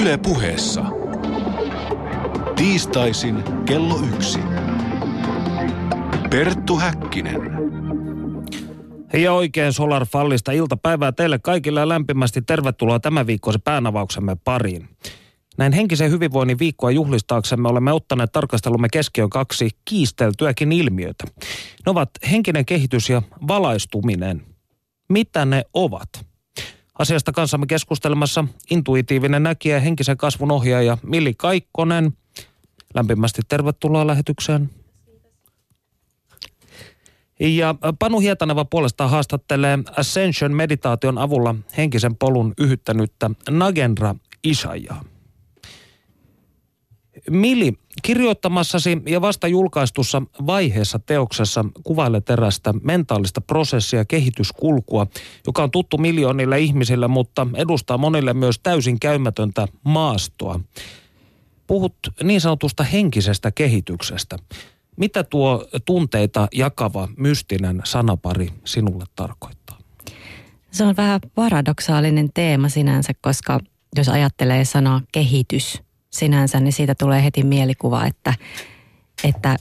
Yle puheessa. Tiistaisin kello yksi. Perttu Häkkinen. Ja oikein Solar Fallista iltapäivää teille kaikille ja lämpimästi tervetuloa tämän viikkoisen päänavauksemme pariin. Näin henkisen hyvinvoinnin viikkoa juhlistaaksemme olemme ottaneet tarkastelumme keskiön kaksi kiisteltyäkin ilmiötä. Ne ovat henkinen kehitys ja valaistuminen. Mitä ne ovat? Asiasta kanssamme keskustelemassa intuitiivinen näkijä henkisen kasvun ohjaaja Milli Kaikkonen. Lämpimästi tervetuloa lähetykseen. Ja Panu Hietaneva puolestaan haastattelee Ascension meditaation avulla henkisen polun yhyttänyttä Nagendra Ishajaa. Mili, kirjoittamassasi ja vasta julkaistussa vaiheessa teoksessa kuvailet erästä mentaalista prosessia kehityskulkua, joka on tuttu miljoonille ihmisille, mutta edustaa monille myös täysin käymätöntä maastoa. Puhut niin sanotusta henkisestä kehityksestä. Mitä tuo tunteita jakava mystinen sanapari sinulle tarkoittaa? Se on vähän paradoksaalinen teema sinänsä, koska jos ajattelee sanaa kehitys – sinänsä, niin siitä tulee heti mielikuva, että, että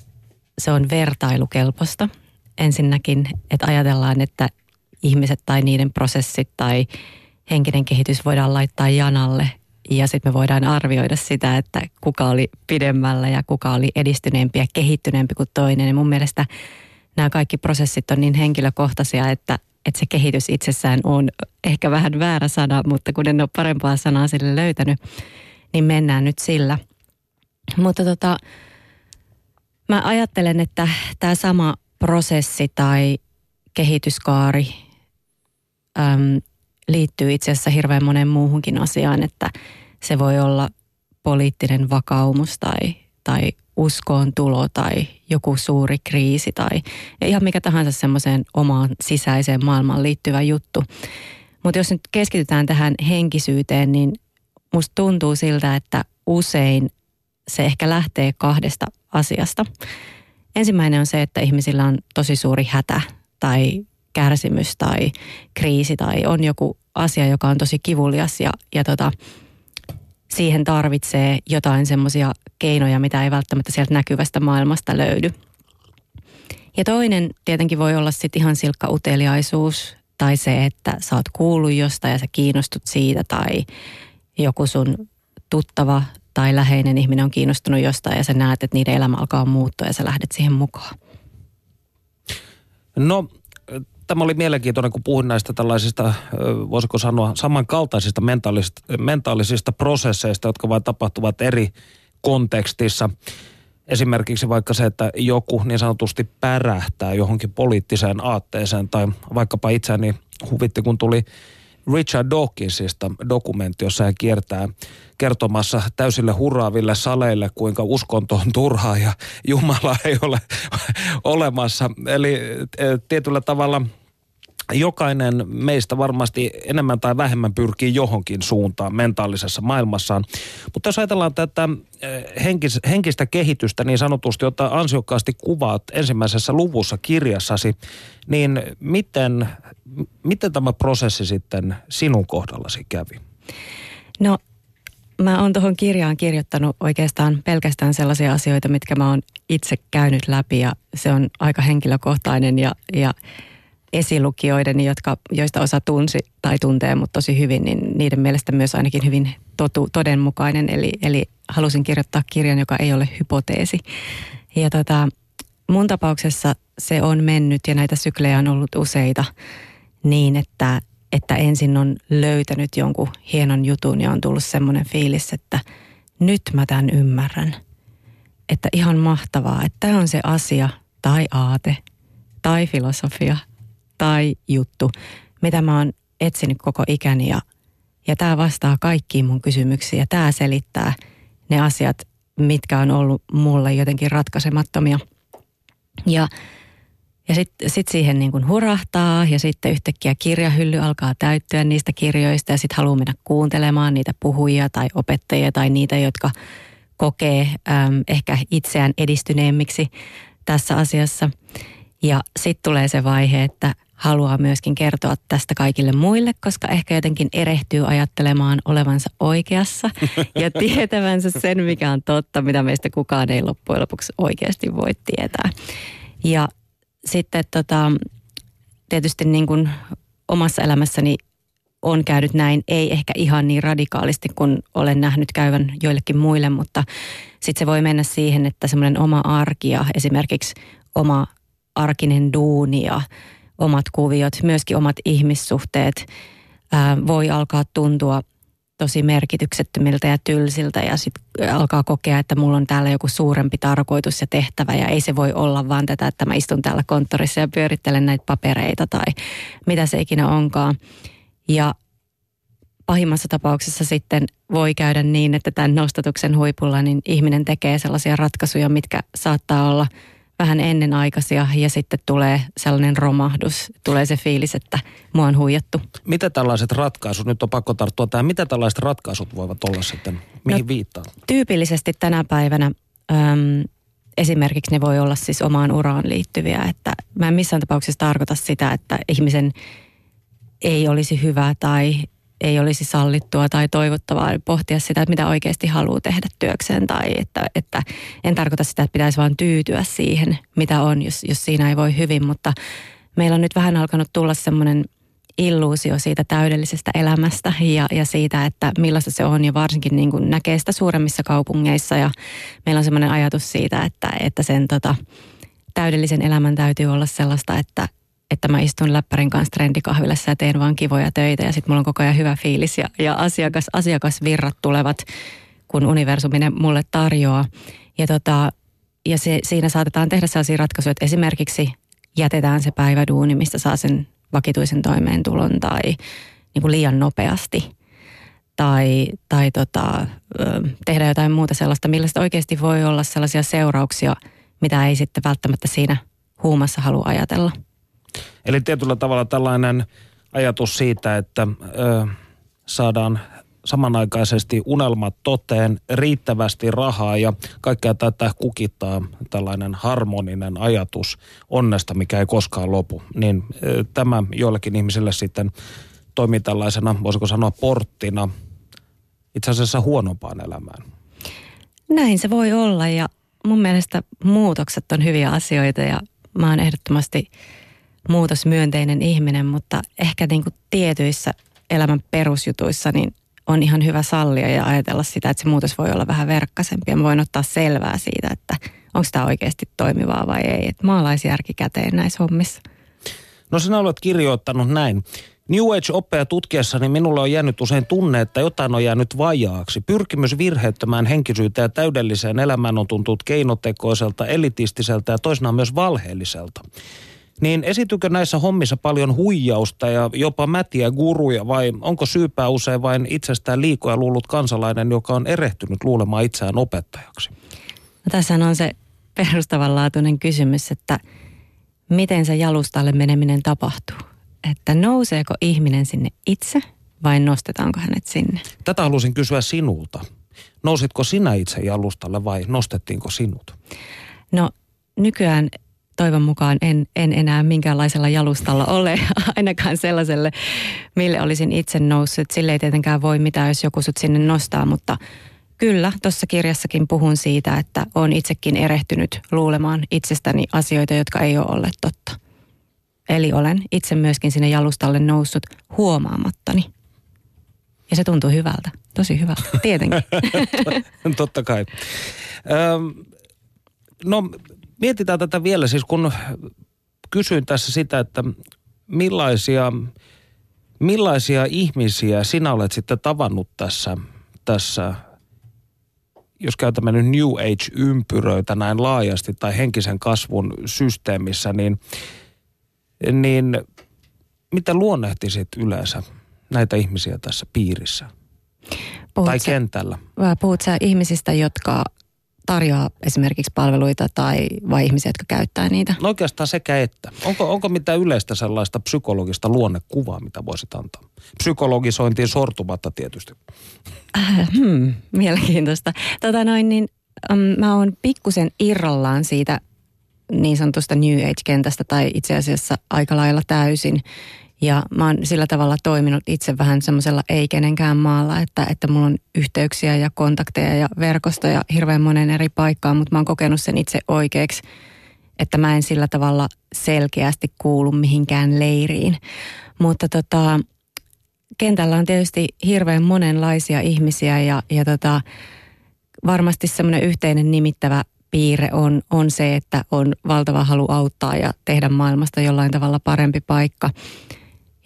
se on vertailukelpoista. Ensinnäkin, että ajatellaan, että ihmiset tai niiden prosessit tai henkinen kehitys voidaan laittaa janalle ja sitten me voidaan arvioida sitä, että kuka oli pidemmällä ja kuka oli edistyneempi ja kehittyneempi kuin toinen. Ja mun mielestä nämä kaikki prosessit on niin henkilökohtaisia, että, että se kehitys itsessään on ehkä vähän väärä sana, mutta kun en ole parempaa sanaa sille löytänyt, niin mennään nyt sillä. Mutta tota, mä ajattelen, että tämä sama prosessi tai kehityskaari äm, liittyy itse asiassa hirveän monen muuhunkin asiaan, että se voi olla poliittinen vakaumus tai, tai uskoon tulo tai joku suuri kriisi tai ihan mikä tahansa semmoiseen omaan sisäiseen maailmaan liittyvä juttu. Mutta jos nyt keskitytään tähän henkisyyteen, niin musta tuntuu siltä, että usein se ehkä lähtee kahdesta asiasta. Ensimmäinen on se, että ihmisillä on tosi suuri hätä tai kärsimys tai kriisi tai on joku asia, joka on tosi kivulias ja, ja tota, siihen tarvitsee jotain semmoisia keinoja, mitä ei välttämättä sieltä näkyvästä maailmasta löydy. Ja toinen tietenkin voi olla sitten ihan silkka uteliaisuus tai se, että sä oot kuullut jostain ja sä kiinnostut siitä tai joku sun tuttava tai läheinen ihminen on kiinnostunut jostain ja sä näet, että niiden elämä alkaa muuttua ja sä lähdet siihen mukaan? No, tämä oli mielenkiintoinen, kun puhuin näistä tällaisista, voisiko sanoa, samankaltaisista mentaalisista, mentaalisista prosesseista, jotka vain tapahtuvat eri kontekstissa. Esimerkiksi vaikka se, että joku niin sanotusti pärähtää johonkin poliittiseen aatteeseen tai vaikkapa itseäni huvitti, kun tuli Richard Dawkinsista dokumentti, jossa hän kiertää kertomassa täysille hurraaville saleille, kuinka uskonto on turhaa ja Jumala ei ole olemassa. Eli e, tietyllä tavalla jokainen meistä varmasti enemmän tai vähemmän pyrkii johonkin suuntaan mentaalisessa maailmassaan. Mutta jos ajatellaan tätä e, henkis, henkistä kehitystä niin sanotusti, jota ansiokkaasti kuvaat ensimmäisessä luvussa kirjassasi, niin miten miten tämä prosessi sitten sinun kohdallasi kävi? No mä oon tuohon kirjaan kirjoittanut oikeastaan pelkästään sellaisia asioita, mitkä mä oon itse käynyt läpi ja se on aika henkilökohtainen ja, ja esilukijoiden, jotka, joista osa tunsi tai tuntee mut tosi hyvin, niin niiden mielestä myös ainakin hyvin totu, todenmukainen. Eli, eli halusin kirjoittaa kirjan, joka ei ole hypoteesi. Ja tota, mun tapauksessa se on mennyt ja näitä syklejä on ollut useita niin, että, että ensin on löytänyt jonkun hienon jutun ja on tullut semmoinen fiilis, että nyt mä tämän ymmärrän. Että ihan mahtavaa, että tämä on se asia tai aate tai filosofia tai juttu, mitä mä oon etsinyt koko ikäni ja, ja tämä vastaa kaikkiin mun kysymyksiin ja tämä selittää ne asiat, mitkä on ollut mulle jotenkin ratkaisemattomia. Ja ja sitten sit siihen niin kuin hurahtaa ja sitten yhtäkkiä kirjahylly alkaa täyttyä niistä kirjoista ja sitten haluaa mennä kuuntelemaan niitä puhujia tai opettajia tai niitä, jotka kokee äm, ehkä itseään edistyneemmiksi tässä asiassa. Ja sitten tulee se vaihe, että haluaa myöskin kertoa tästä kaikille muille, koska ehkä jotenkin erehtyy ajattelemaan olevansa oikeassa ja tietävänsä sen, mikä on totta, mitä meistä kukaan ei loppujen lopuksi oikeasti voi tietää. Ja sitten tota, tietysti niin kuin omassa elämässäni on käynyt näin, ei ehkä ihan niin radikaalisti kuin olen nähnyt käyvän joillekin muille, mutta sitten se voi mennä siihen, että semmoinen oma arki ja esimerkiksi oma arkinen duuni ja omat kuviot, myöskin omat ihmissuhteet ää, voi alkaa tuntua tosi merkityksettömiltä ja tylsiltä ja sitten alkaa kokea, että mulla on täällä joku suurempi tarkoitus ja tehtävä ja ei se voi olla vaan tätä, että mä istun täällä konttorissa ja pyörittelen näitä papereita tai mitä se ikinä onkaan. Ja pahimmassa tapauksessa sitten voi käydä niin, että tämän nostatuksen huipulla niin ihminen tekee sellaisia ratkaisuja, mitkä saattaa olla vähän ennenaikaisia ja sitten tulee sellainen romahdus, tulee se fiilis, että mua on huijattu. Mitä tällaiset ratkaisut, nyt on pakko tarttua tähän, mitä tällaiset ratkaisut voivat olla sitten, mihin no, viittaa? Tyypillisesti tänä päivänä äm, esimerkiksi ne voi olla siis omaan uraan liittyviä, että mä en missään tapauksessa tarkoita sitä, että ihmisen ei olisi hyvä tai ei olisi sallittua tai toivottavaa pohtia sitä, että mitä oikeasti haluaa tehdä työkseen tai että, että en tarkoita sitä, että pitäisi vain tyytyä siihen, mitä on, jos, jos siinä ei voi hyvin, mutta meillä on nyt vähän alkanut tulla semmoinen illuusio siitä täydellisestä elämästä ja, ja siitä, että millaista se on. Ja varsinkin niin kuin näkee sitä suuremmissa kaupungeissa. Ja meillä on semmoinen ajatus siitä, että, että sen tota, täydellisen elämän täytyy olla sellaista, että, että mä istun läppärin kanssa trendikahvilassa ja teen vaan kivoja töitä ja sitten mulla on koko ajan hyvä fiilis ja, ja asiakas, asiakasvirrat tulevat, kun universuminen mulle tarjoaa. Ja, tota, ja se, siinä saatetaan tehdä sellaisia ratkaisuja, että esimerkiksi jätetään se päiväduuni, mistä saa sen vakituisen toimeentulon tai niin kuin liian nopeasti. Tai, tai tota, tehdä jotain muuta sellaista, millä oikeasti voi olla sellaisia seurauksia, mitä ei sitten välttämättä siinä huumassa halua ajatella. Eli tietyllä tavalla tällainen ajatus siitä, että ö, saadaan samanaikaisesti unelmat toteen, riittävästi rahaa ja kaikkea tätä kukittaa tällainen harmoninen ajatus onnesta, mikä ei koskaan lopu. Niin ö, tämä joillekin ihmisille sitten toimii tällaisena, voisiko sanoa porttina itse asiassa huonompaan elämään. Näin se voi olla ja mun mielestä muutokset on hyviä asioita ja mä oon ehdottomasti – muutosmyönteinen ihminen, mutta ehkä niin kuin tietyissä elämän perusjutuissa niin on ihan hyvä sallia ja ajatella sitä, että se muutos voi olla vähän verkkaisempi. Ja mä voin ottaa selvää siitä, että onko tämä oikeasti toimivaa vai ei. Että maalaisjärki käteen näissä hommissa. No sinä olet kirjoittanut näin. New Age-oppeja tutkiessani minulle on jäänyt usein tunne, että jotain on jäänyt vajaaksi. Pyrkimys virheettömään henkisyyteen ja täydelliseen elämään on tuntunut keinotekoiselta, elitistiseltä ja toisinaan myös valheelliselta. Niin esitykö näissä hommissa paljon huijausta ja jopa mätiä guruja vai onko syypää usein vain itsestään liikoja luullut kansalainen, joka on erehtynyt luulemaan itseään opettajaksi? No tässä on se perustavanlaatuinen kysymys, että miten se jalustalle meneminen tapahtuu. Että nouseeko ihminen sinne itse vai nostetaanko hänet sinne? Tätä halusin kysyä sinulta. Nousitko sinä itse jalustalle vai nostettiinko sinut? No nykyään toivon mukaan en, en enää minkäänlaisella jalustalla ole, ainakaan sellaiselle, mille olisin itse noussut. Sille ei tietenkään voi mitään, jos joku sut sinne nostaa, mutta kyllä, tuossa kirjassakin puhun siitä, että olen itsekin erehtynyt luulemaan itsestäni asioita, jotka ei ole olleet totta. Eli olen itse myöskin sinne jalustalle noussut huomaamattani. Ja se tuntuu hyvältä, tosi hyvältä, tietenkin. Totta kai. Öm, no mietitään tätä vielä siis, kun kysyin tässä sitä, että millaisia, millaisia ihmisiä sinä olet sitten tavannut tässä, tässä jos käytämme nyt New Age-ympyröitä näin laajasti tai henkisen kasvun systeemissä, niin, niin mitä luonnehtisit yleensä näitä ihmisiä tässä piirissä? Puhut tai sä, kentällä? Puhut sä ihmisistä, jotka tarjoaa esimerkiksi palveluita tai vai ihmisiä, jotka käyttää niitä? No oikeastaan sekä että. Onko, onko mitään yleistä sellaista psykologista luonnekuvaa, mitä voisit antaa? Psykologisointiin sortumatta tietysti. Äh, hmm, mielenkiintoista. Tota noin, niin, um, mä oon pikkusen irrallaan siitä niin sanotusta New Age-kentästä tai itse asiassa aika lailla täysin. Ja mä oon sillä tavalla toiminut itse vähän semmoisella ei kenenkään maalla, että, että mulla on yhteyksiä ja kontakteja ja verkostoja hirveän monen eri paikkaan, mutta mä oon kokenut sen itse oikeaksi, että mä en sillä tavalla selkeästi kuulu mihinkään leiriin. Mutta tota, kentällä on tietysti hirveän monenlaisia ihmisiä ja, ja tota, varmasti semmoinen yhteinen nimittävä piirre on, on se, että on valtava halu auttaa ja tehdä maailmasta jollain tavalla parempi paikka.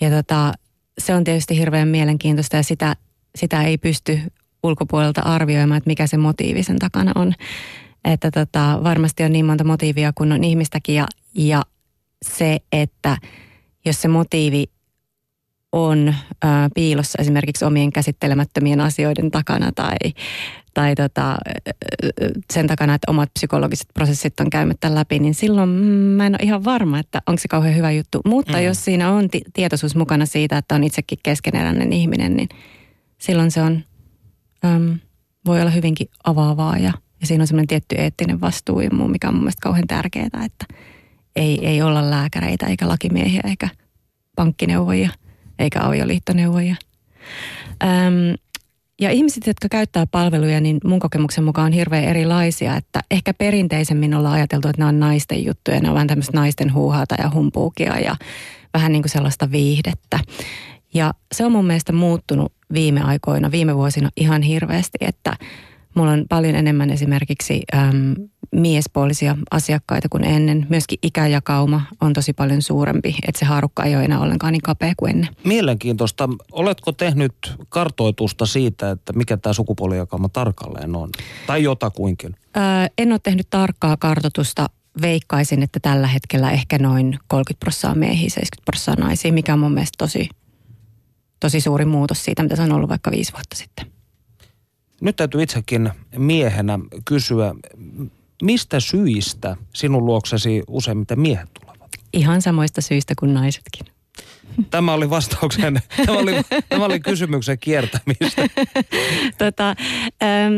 Ja tota, se on tietysti hirveän mielenkiintoista ja sitä, sitä ei pysty ulkopuolelta arvioimaan, että mikä se motiivi sen takana on. Että tota, varmasti on niin monta motiivia kuin on ihmistäkin ja, ja se, että jos se motiivi on ää, piilossa esimerkiksi omien käsittelemättömien asioiden takana tai, tai tota, sen takana, että omat psykologiset prosessit on käymättä läpi, niin silloin mä en ole ihan varma, että onko se kauhean hyvä juttu. Mutta mm. jos siinä on t- tietoisuus mukana siitä, että on itsekin keskeneräinen ihminen, niin silloin se on, äm, voi olla hyvinkin avaavaa ja, ja siinä on semmoinen tietty eettinen vastuu, mikä on mun mielestä kauhean tärkeää, että ei, ei olla lääkäreitä eikä lakimiehiä eikä pankkineuvojia eikä avioliittoneuvoja. Öm, ja ihmiset, jotka käyttää palveluja, niin mun kokemuksen mukaan on hirveän erilaisia. Että ehkä perinteisemmin ollaan ajateltu, että nämä on naisten juttuja. Ne on vähän tämmöistä naisten huuhaata ja humpuukia ja vähän niin kuin sellaista viihdettä. Ja se on mun mielestä muuttunut viime aikoina, viime vuosina ihan hirveästi, että mulla on paljon enemmän esimerkiksi äm, miespuolisia asiakkaita kuin ennen. Myöskin ikäjakauma on tosi paljon suurempi, että se haarukka ei ole enää ollenkaan niin kapea kuin ennen. Mielenkiintoista. Oletko tehnyt kartoitusta siitä, että mikä tämä sukupuolijakauma tarkalleen on? Tai jotakuinkin? Öö, en ole tehnyt tarkkaa kartoitusta. Veikkaisin, että tällä hetkellä ehkä noin 30 prosenttia miehiä, 70 prosenttia naisia, mikä on mun mielestä tosi, tosi suuri muutos siitä, mitä se on ollut vaikka viisi vuotta sitten. Nyt täytyy itsekin miehenä kysyä, mistä syistä sinun luoksesi useimmiten miehet tulevat? Ihan samoista syistä kuin naisetkin. Tämä oli vastauksen, tämä oli, tämä oli kysymyksen kiertämistä. tota, ähm,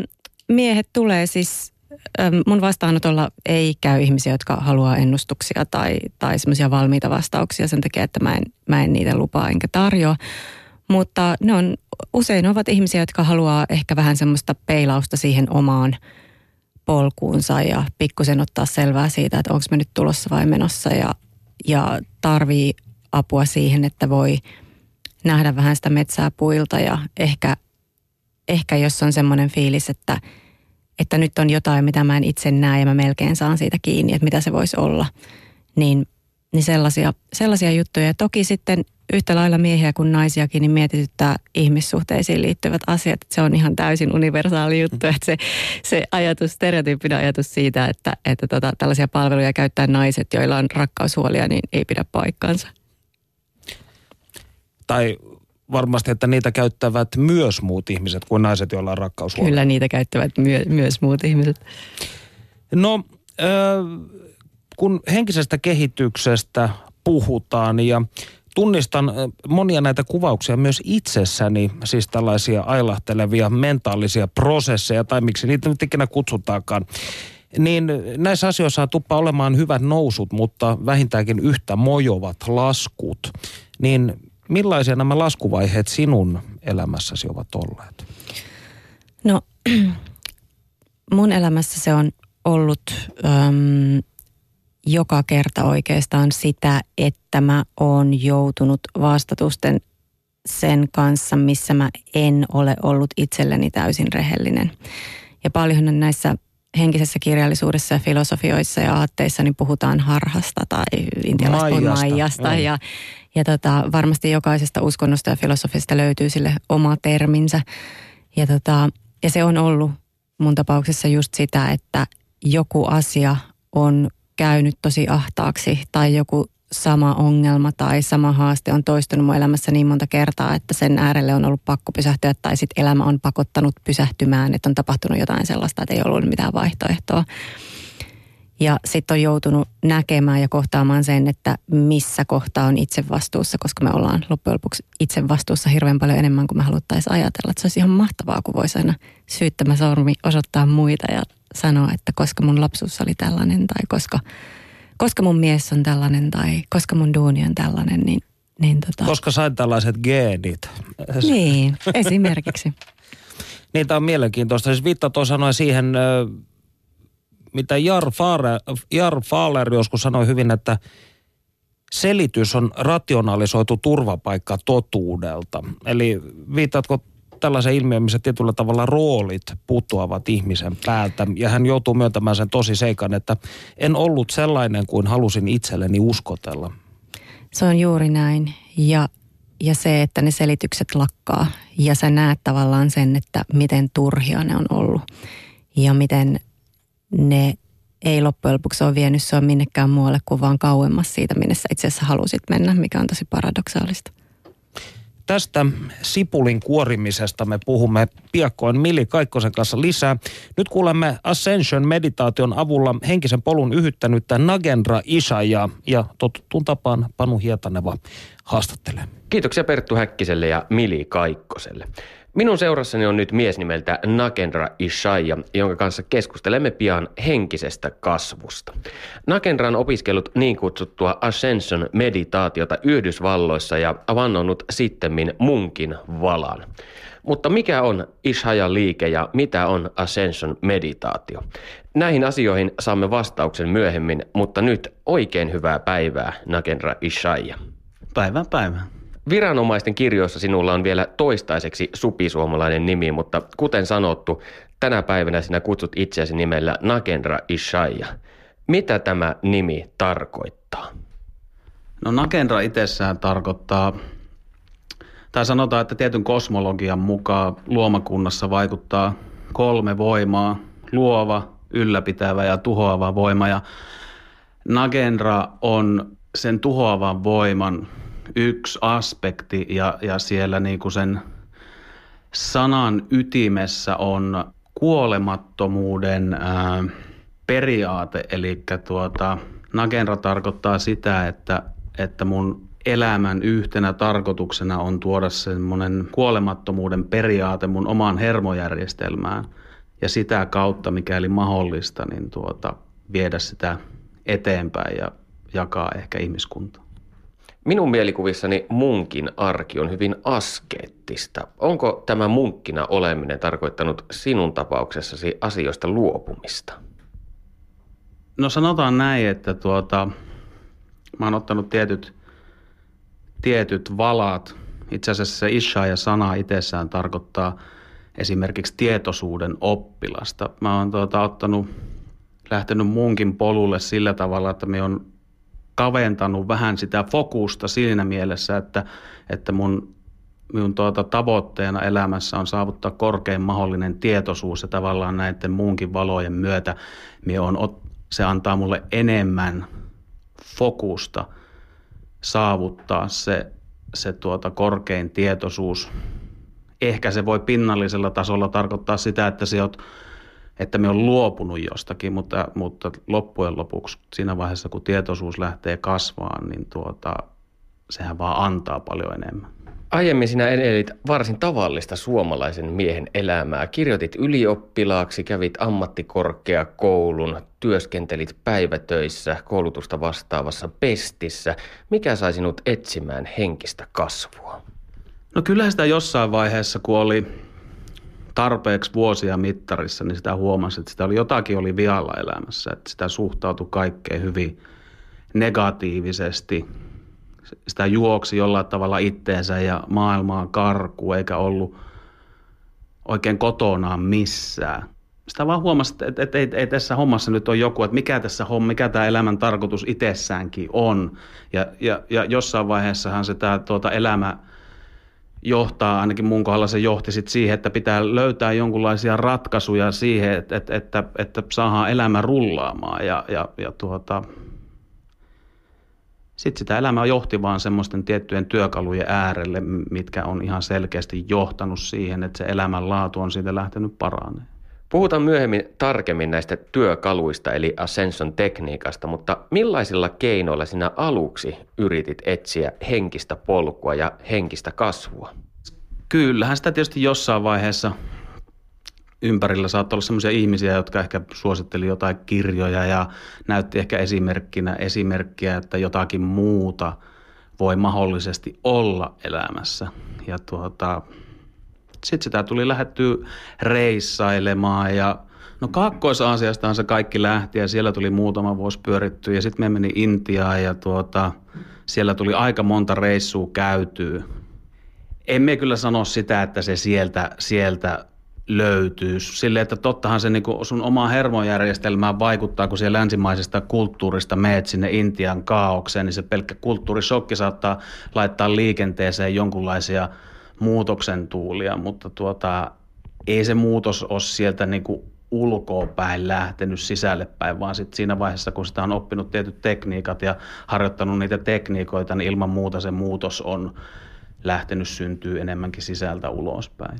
miehet tulee siis, ähm, mun vastaanotolla ei käy ihmisiä, jotka haluaa ennustuksia tai, tai semmoisia valmiita vastauksia sen takia, että mä en, mä en niitä lupaa enkä tarjoa. Mutta ne on, usein ovat ihmisiä, jotka haluaa ehkä vähän semmoista peilausta siihen omaan polkuunsa ja pikkusen ottaa selvää siitä, että onko me nyt tulossa vai menossa ja, ja tarvii apua siihen, että voi nähdä vähän sitä metsää puilta ja ehkä, ehkä jos on semmoinen fiilis, että, että nyt on jotain, mitä mä en itse näe ja mä melkein saan siitä kiinni, että mitä se voisi olla, niin, niin sellaisia, sellaisia juttuja. Ja toki sitten yhtä lailla miehiä kuin naisiakin, niin mietityttää ihmissuhteisiin liittyvät asiat. Se on ihan täysin universaali juttu, että se, se ajatus, stereotyyppinen ajatus siitä, että, että tota, tällaisia palveluja käyttää naiset, joilla on rakkaushuolia, niin ei pidä paikkaansa. Tai varmasti, että niitä käyttävät myös muut ihmiset kuin naiset, joilla on rakkaushuolia. Kyllä niitä käyttävät myö, myös muut ihmiset. No, äh, kun henkisestä kehityksestä puhutaan ja tunnistan monia näitä kuvauksia myös itsessäni, siis tällaisia ailahtelevia mentaalisia prosesseja, tai miksi niitä nyt ikinä kutsutaankaan. Niin näissä asioissa tuppaa olemaan hyvät nousut, mutta vähintäänkin yhtä mojovat laskut. Niin millaisia nämä laskuvaiheet sinun elämässäsi ovat olleet? No, mun elämässä se on ollut... Öm, joka kerta oikeastaan sitä, että mä oon joutunut vastatusten sen kanssa, missä mä en ole ollut itselleni täysin rehellinen. Ja paljon näissä henkisessä kirjallisuudessa ja filosofioissa ja aatteissa niin puhutaan harhasta tai intialaisesta maijasta. Ja, ja tota, varmasti jokaisesta uskonnosta ja filosofista löytyy sille oma terminsä. Ja, tota, ja se on ollut mun tapauksessa just sitä, että joku asia on käynyt tosi ahtaaksi tai joku sama ongelma tai sama haaste on toistunut mun elämässä niin monta kertaa, että sen äärelle on ollut pakko pysähtyä tai sitten elämä on pakottanut pysähtymään, että on tapahtunut jotain sellaista, että ei ollut mitään vaihtoehtoa. Ja sitten on joutunut näkemään ja kohtaamaan sen, että missä kohtaa on itse vastuussa, koska me ollaan loppujen lopuksi itse vastuussa hirveän paljon enemmän kuin me haluttaisiin ajatella. Että se olisi ihan mahtavaa, kun voisi aina syyttämä sormi osoittaa muita ja sanoa, että koska mun lapsuus oli tällainen tai koska, koska mun mies on tällainen tai koska mun duuni on tällainen, niin, niin tota... Koska sain tällaiset geenit. Niin, esimerkiksi. niin, tämä on mielenkiintoista. Siis Vitta sanoi siihen, mitä Jar Fahler, Jar Fahler joskus sanoi hyvin, että selitys on rationalisoitu turvapaikka totuudelta. Eli viittaatko tällaisen ilmiön, missä tietyllä tavalla roolit puuttuavat ihmisen päältä. Ja hän joutuu myöntämään sen tosi seikan, että en ollut sellainen kuin halusin itselleni uskotella. Se on juuri näin. Ja, ja se, että ne selitykset lakkaa. Ja sä näet tavallaan sen, että miten turhia ne on ollut. Ja miten ne ei loppujen lopuksi ole vienyt sua minnekään muualle kuin vaan kauemmas siitä, minne sä itse asiassa halusit mennä, mikä on tosi paradoksaalista. Tästä sipulin kuorimisesta me puhumme piakkoin Mili Kaikkosen kanssa lisää. Nyt kuulemme Ascension-meditaation avulla henkisen polun yhyttänyttä Nagendra Ishaya ja totuttuun tapaan Panu Hietaneva haastattelee. Kiitoksia Perttu Häkkiselle ja Mili Kaikkoselle. Minun seurassani on nyt mies nimeltä Nakendra Ishaya, jonka kanssa keskustelemme pian henkisestä kasvusta. Nakendra on opiskellut niin kutsuttua Ascension meditaatiota Yhdysvalloissa ja vannonnut sittemmin munkin valan. Mutta mikä on Ishaya liike ja mitä on Ascension meditaatio? Näihin asioihin saamme vastauksen myöhemmin, mutta nyt oikein hyvää päivää Nakendra Ishaya. Päivää päivää. Viranomaisten kirjoissa sinulla on vielä toistaiseksi supisuomalainen nimi, mutta kuten sanottu, tänä päivänä sinä kutsut itseäsi nimellä Nakendra Ishaya. Mitä tämä nimi tarkoittaa? No Nakendra itsessään tarkoittaa, tai sanotaan, että tietyn kosmologian mukaan luomakunnassa vaikuttaa kolme voimaa, luova, ylläpitävä ja tuhoava voima. Ja Nagendra on sen tuhoavan voiman yksi aspekti ja, ja siellä niin kuin sen sanan ytimessä on kuolemattomuuden ää, periaate, eli tuota, Nagenra tarkoittaa sitä, että, että mun elämän yhtenä tarkoituksena on tuoda semmoinen kuolemattomuuden periaate mun omaan hermojärjestelmään ja sitä kautta, mikäli mahdollista, niin tuota, viedä sitä eteenpäin ja jakaa ehkä ihmiskuntaa. Minun mielikuvissani munkin arki on hyvin askeettista. Onko tämä munkkina oleminen tarkoittanut sinun tapauksessasi asioista luopumista? No sanotaan näin, että tuota, mä oon ottanut tietyt, tietyt valat. Itse asiassa se isha ja sana itsessään tarkoittaa esimerkiksi tietoisuuden oppilasta. Mä oon tuota, ottanut, lähtenyt munkin polulle sillä tavalla, että me on kaventanut vähän sitä fokusta siinä mielessä, että, että mun, mun tuota tavoitteena elämässä on saavuttaa korkein mahdollinen tietoisuus ja tavallaan näiden muunkin valojen myötä on, se antaa mulle enemmän fokusta saavuttaa se, se tuota korkein tietoisuus. Ehkä se voi pinnallisella tasolla tarkoittaa sitä, että se oot että me on luopunut jostakin, mutta, mutta loppujen lopuksi siinä vaiheessa, kun tietoisuus lähtee kasvaan, niin tuota, sehän vaan antaa paljon enemmän. Aiemmin sinä elit varsin tavallista suomalaisen miehen elämää. Kirjoitit ylioppilaaksi, kävit ammattikorkeakoulun, työskentelit päivätöissä, koulutusta vastaavassa pestissä. Mikä sai sinut etsimään henkistä kasvua? No kyllä sitä jossain vaiheessa, kun oli tarpeeksi vuosia mittarissa, niin sitä huomasi, että sitä oli jotakin oli vialla elämässä, että sitä suhtautui kaikkeen hyvin negatiivisesti. Sitä juoksi jollain tavalla itteensä ja maailmaan karku, eikä ollut oikein kotonaan missään. Sitä vaan huomasi, että, että, että ei, ei tässä hommassa nyt ole joku, että mikä tässä homma, mikä tämä elämän tarkoitus itsessäänkin on. Ja, ja, ja jossain vaiheessahan se tämä tuota, elämä johtaa, ainakin mun kohdalla se johti sit siihen, että pitää löytää jonkunlaisia ratkaisuja siihen, että, että, että, että saadaan elämä rullaamaan ja, ja, ja tuota, sitten sitä elämää johti vaan semmoisten tiettyjen työkalujen äärelle, mitkä on ihan selkeästi johtanut siihen, että se elämänlaatu on siitä lähtenyt paranemaan. Puhutaan myöhemmin tarkemmin näistä työkaluista eli Ascension tekniikasta, mutta millaisilla keinoilla sinä aluksi yritit etsiä henkistä polkua ja henkistä kasvua? Kyllähän sitä tietysti jossain vaiheessa ympärillä saattoi olla sellaisia ihmisiä, jotka ehkä suositteli jotain kirjoja ja näytti ehkä esimerkkinä esimerkkiä, että jotakin muuta voi mahdollisesti olla elämässä. Ja tuota, sitten sitä tuli lähettyä reissailemaan ja no Kaakkois-Aasiastahan se kaikki lähti ja siellä tuli muutama vuosi pyöritty ja sitten me meni Intiaan ja tuota, siellä tuli aika monta reissua käytyä. Emme kyllä sano sitä, että se sieltä, sieltä löytyy. Sille, että tottahan se niin sun omaa hermojärjestelmään vaikuttaa, kun siellä länsimaisesta kulttuurista meet sinne Intian kaaukseen, niin se pelkkä kulttuurisokki saattaa laittaa liikenteeseen jonkunlaisia muutoksen tuulia, mutta tuota, ei se muutos ole sieltä niin kuin ulkoa päin lähtenyt sisälle päin, vaan sit siinä vaiheessa, kun sitä on oppinut tietyt tekniikat ja harjoittanut niitä tekniikoita, niin ilman muuta se muutos on lähtenyt syntyy enemmänkin sisältä ulospäin.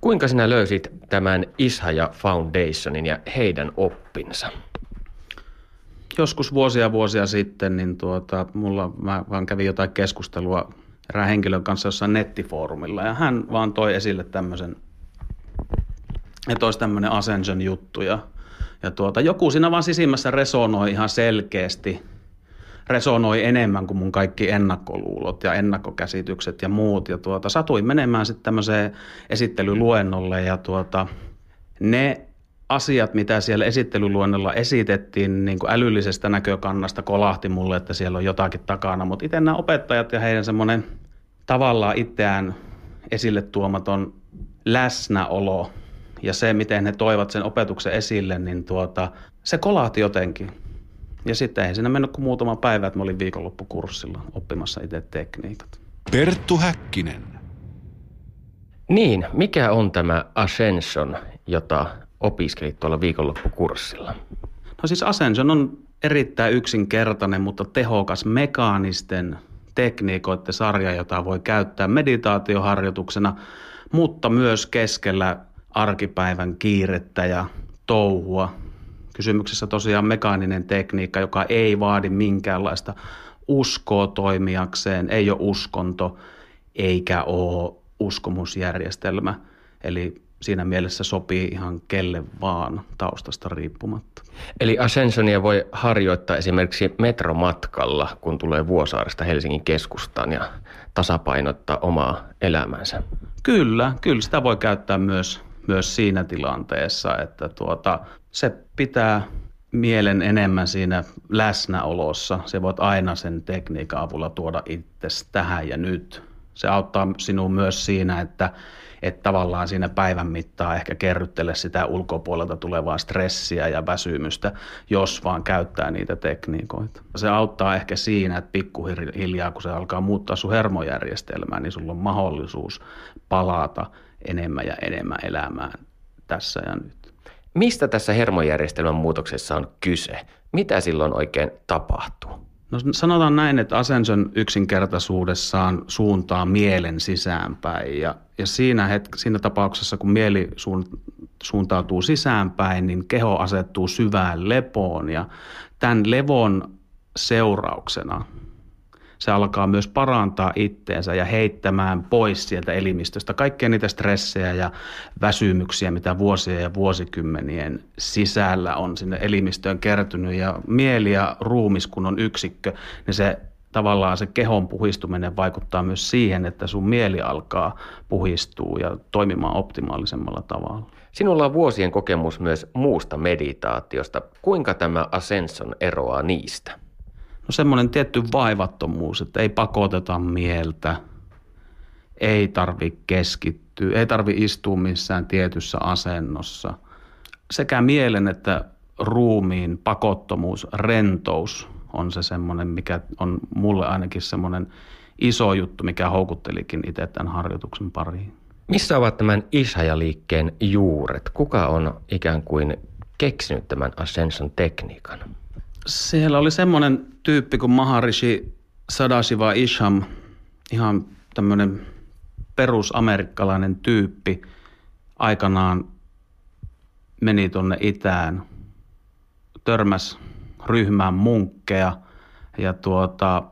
Kuinka sinä löysit tämän Ishaja Foundationin ja heidän oppinsa? Joskus vuosia vuosia sitten, niin tuota, mulla, mä vaan kävin jotain keskustelua erään henkilön kanssa jossain nettifoorumilla ja hän vaan toi esille tämmöisen, että olisi tämmöinen Ascension juttu ja, ja tuota, joku siinä vaan sisimmässä resonoi ihan selkeästi – resonoi enemmän kuin mun kaikki ennakkoluulot ja ennakkokäsitykset ja muut. Ja tuota, satuin menemään sitten tämmöiseen esittelyluennolle ja tuota, ne asiat, mitä siellä esittelyluennolla esitettiin niin kuin älyllisestä näkökannasta kolahti mulle, että siellä on jotakin takana. Mutta itse nämä opettajat ja heidän semmoinen tavallaan itseään esille tuomaton läsnäolo ja se, miten he toivat sen opetuksen esille, niin tuota, se kolahti jotenkin. Ja sitten ei siinä mennyt kuin muutama päivä, että mä olin viikonloppukurssilla oppimassa itse tekniikat. Perttu Häkkinen. Niin, mikä on tämä Ascension, jota opiskelit tuolla viikonloppukurssilla? No siis Ascension on erittäin yksinkertainen, mutta tehokas mekaanisten tekniikoiden sarja, jota voi käyttää meditaatioharjoituksena, mutta myös keskellä arkipäivän kiirettä ja touhua Kysymyksessä tosiaan mekaaninen tekniikka, joka ei vaadi minkäänlaista uskoa toimijakseen, ei ole uskonto eikä ole uskomusjärjestelmä. Eli siinä mielessä sopii ihan kelle vaan taustasta riippumatta. Eli Ascensionia voi harjoittaa esimerkiksi metromatkalla, kun tulee Vuosaaresta Helsingin keskustaan ja tasapainottaa omaa elämänsä. Kyllä, kyllä sitä voi käyttää myös, myös siinä tilanteessa, että tuota, se pitää mielen enemmän siinä läsnäolossa. Se voit aina sen tekniikan avulla tuoda itse tähän ja nyt. Se auttaa sinua myös siinä, että että tavallaan siinä päivän mittaan ehkä kerryttele sitä ulkopuolelta tulevaa stressiä ja väsymystä, jos vaan käyttää niitä tekniikoita. Se auttaa ehkä siinä, että pikkuhiljaa kun se alkaa muuttaa sun hermojärjestelmää, niin sulla on mahdollisuus palata enemmän ja enemmän elämään tässä ja nyt. Mistä tässä hermojärjestelmän muutoksessa on kyse? Mitä silloin oikein tapahtuu? No sanotaan näin, että Ascension yksinkertaisuudessaan suuntaa mielen sisäänpäin. Ja, ja siinä, hetk- siinä tapauksessa, kun mieli suun, suuntautuu sisäänpäin, niin keho asettuu syvään lepoon. Ja tämän levon seurauksena – se alkaa myös parantaa itteensä ja heittämään pois sieltä elimistöstä kaikkia niitä stressejä ja väsymyksiä, mitä vuosien ja vuosikymmenien sisällä on sinne elimistöön kertynyt. Ja mieli ja ruumis, kun on yksikkö, niin se tavallaan se kehon puhistuminen vaikuttaa myös siihen, että sun mieli alkaa puhistua ja toimimaan optimaalisemmalla tavalla. Sinulla on vuosien kokemus myös muusta meditaatiosta. Kuinka tämä Ascension eroaa niistä? No semmoinen tietty vaivattomuus, että ei pakoteta mieltä, ei tarvi keskittyä, ei tarvi istua missään tietyssä asennossa. Sekä mielen että ruumiin pakottomuus, rentous on se semmoinen, mikä on mulle ainakin semmoinen iso juttu, mikä houkuttelikin itse tämän harjoituksen pariin. Missä ovat tämän Ishaja-liikkeen juuret? Kuka on ikään kuin keksinyt tämän Ascension-tekniikan? Siellä oli semmoinen tyyppi kuin Maharishi Sadashiva Isham, ihan tämmöinen perusamerikkalainen tyyppi, aikanaan meni tuonne itään, törmäs ryhmään munkkeja ja tuota,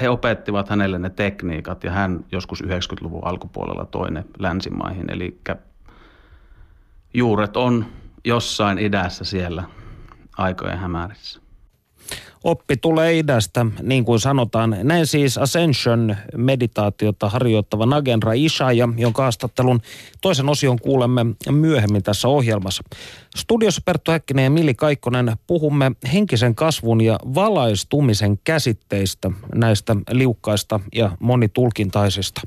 he opettivat hänelle ne tekniikat ja hän joskus 90-luvun alkupuolella toi ne länsimaihin. Eli juuret on jossain idässä siellä aikojen hämärissä. Oppi tulee idästä, niin kuin sanotaan. Näin siis Ascension-meditaatiota harjoittava Nagenra Ishaja, jonka haastattelun toisen osion kuulemme myöhemmin tässä ohjelmassa. Studiossa Perttu Häkkinen ja Mili Kaikkonen puhumme henkisen kasvun ja valaistumisen käsitteistä, näistä liukkaista ja monitulkintaisista.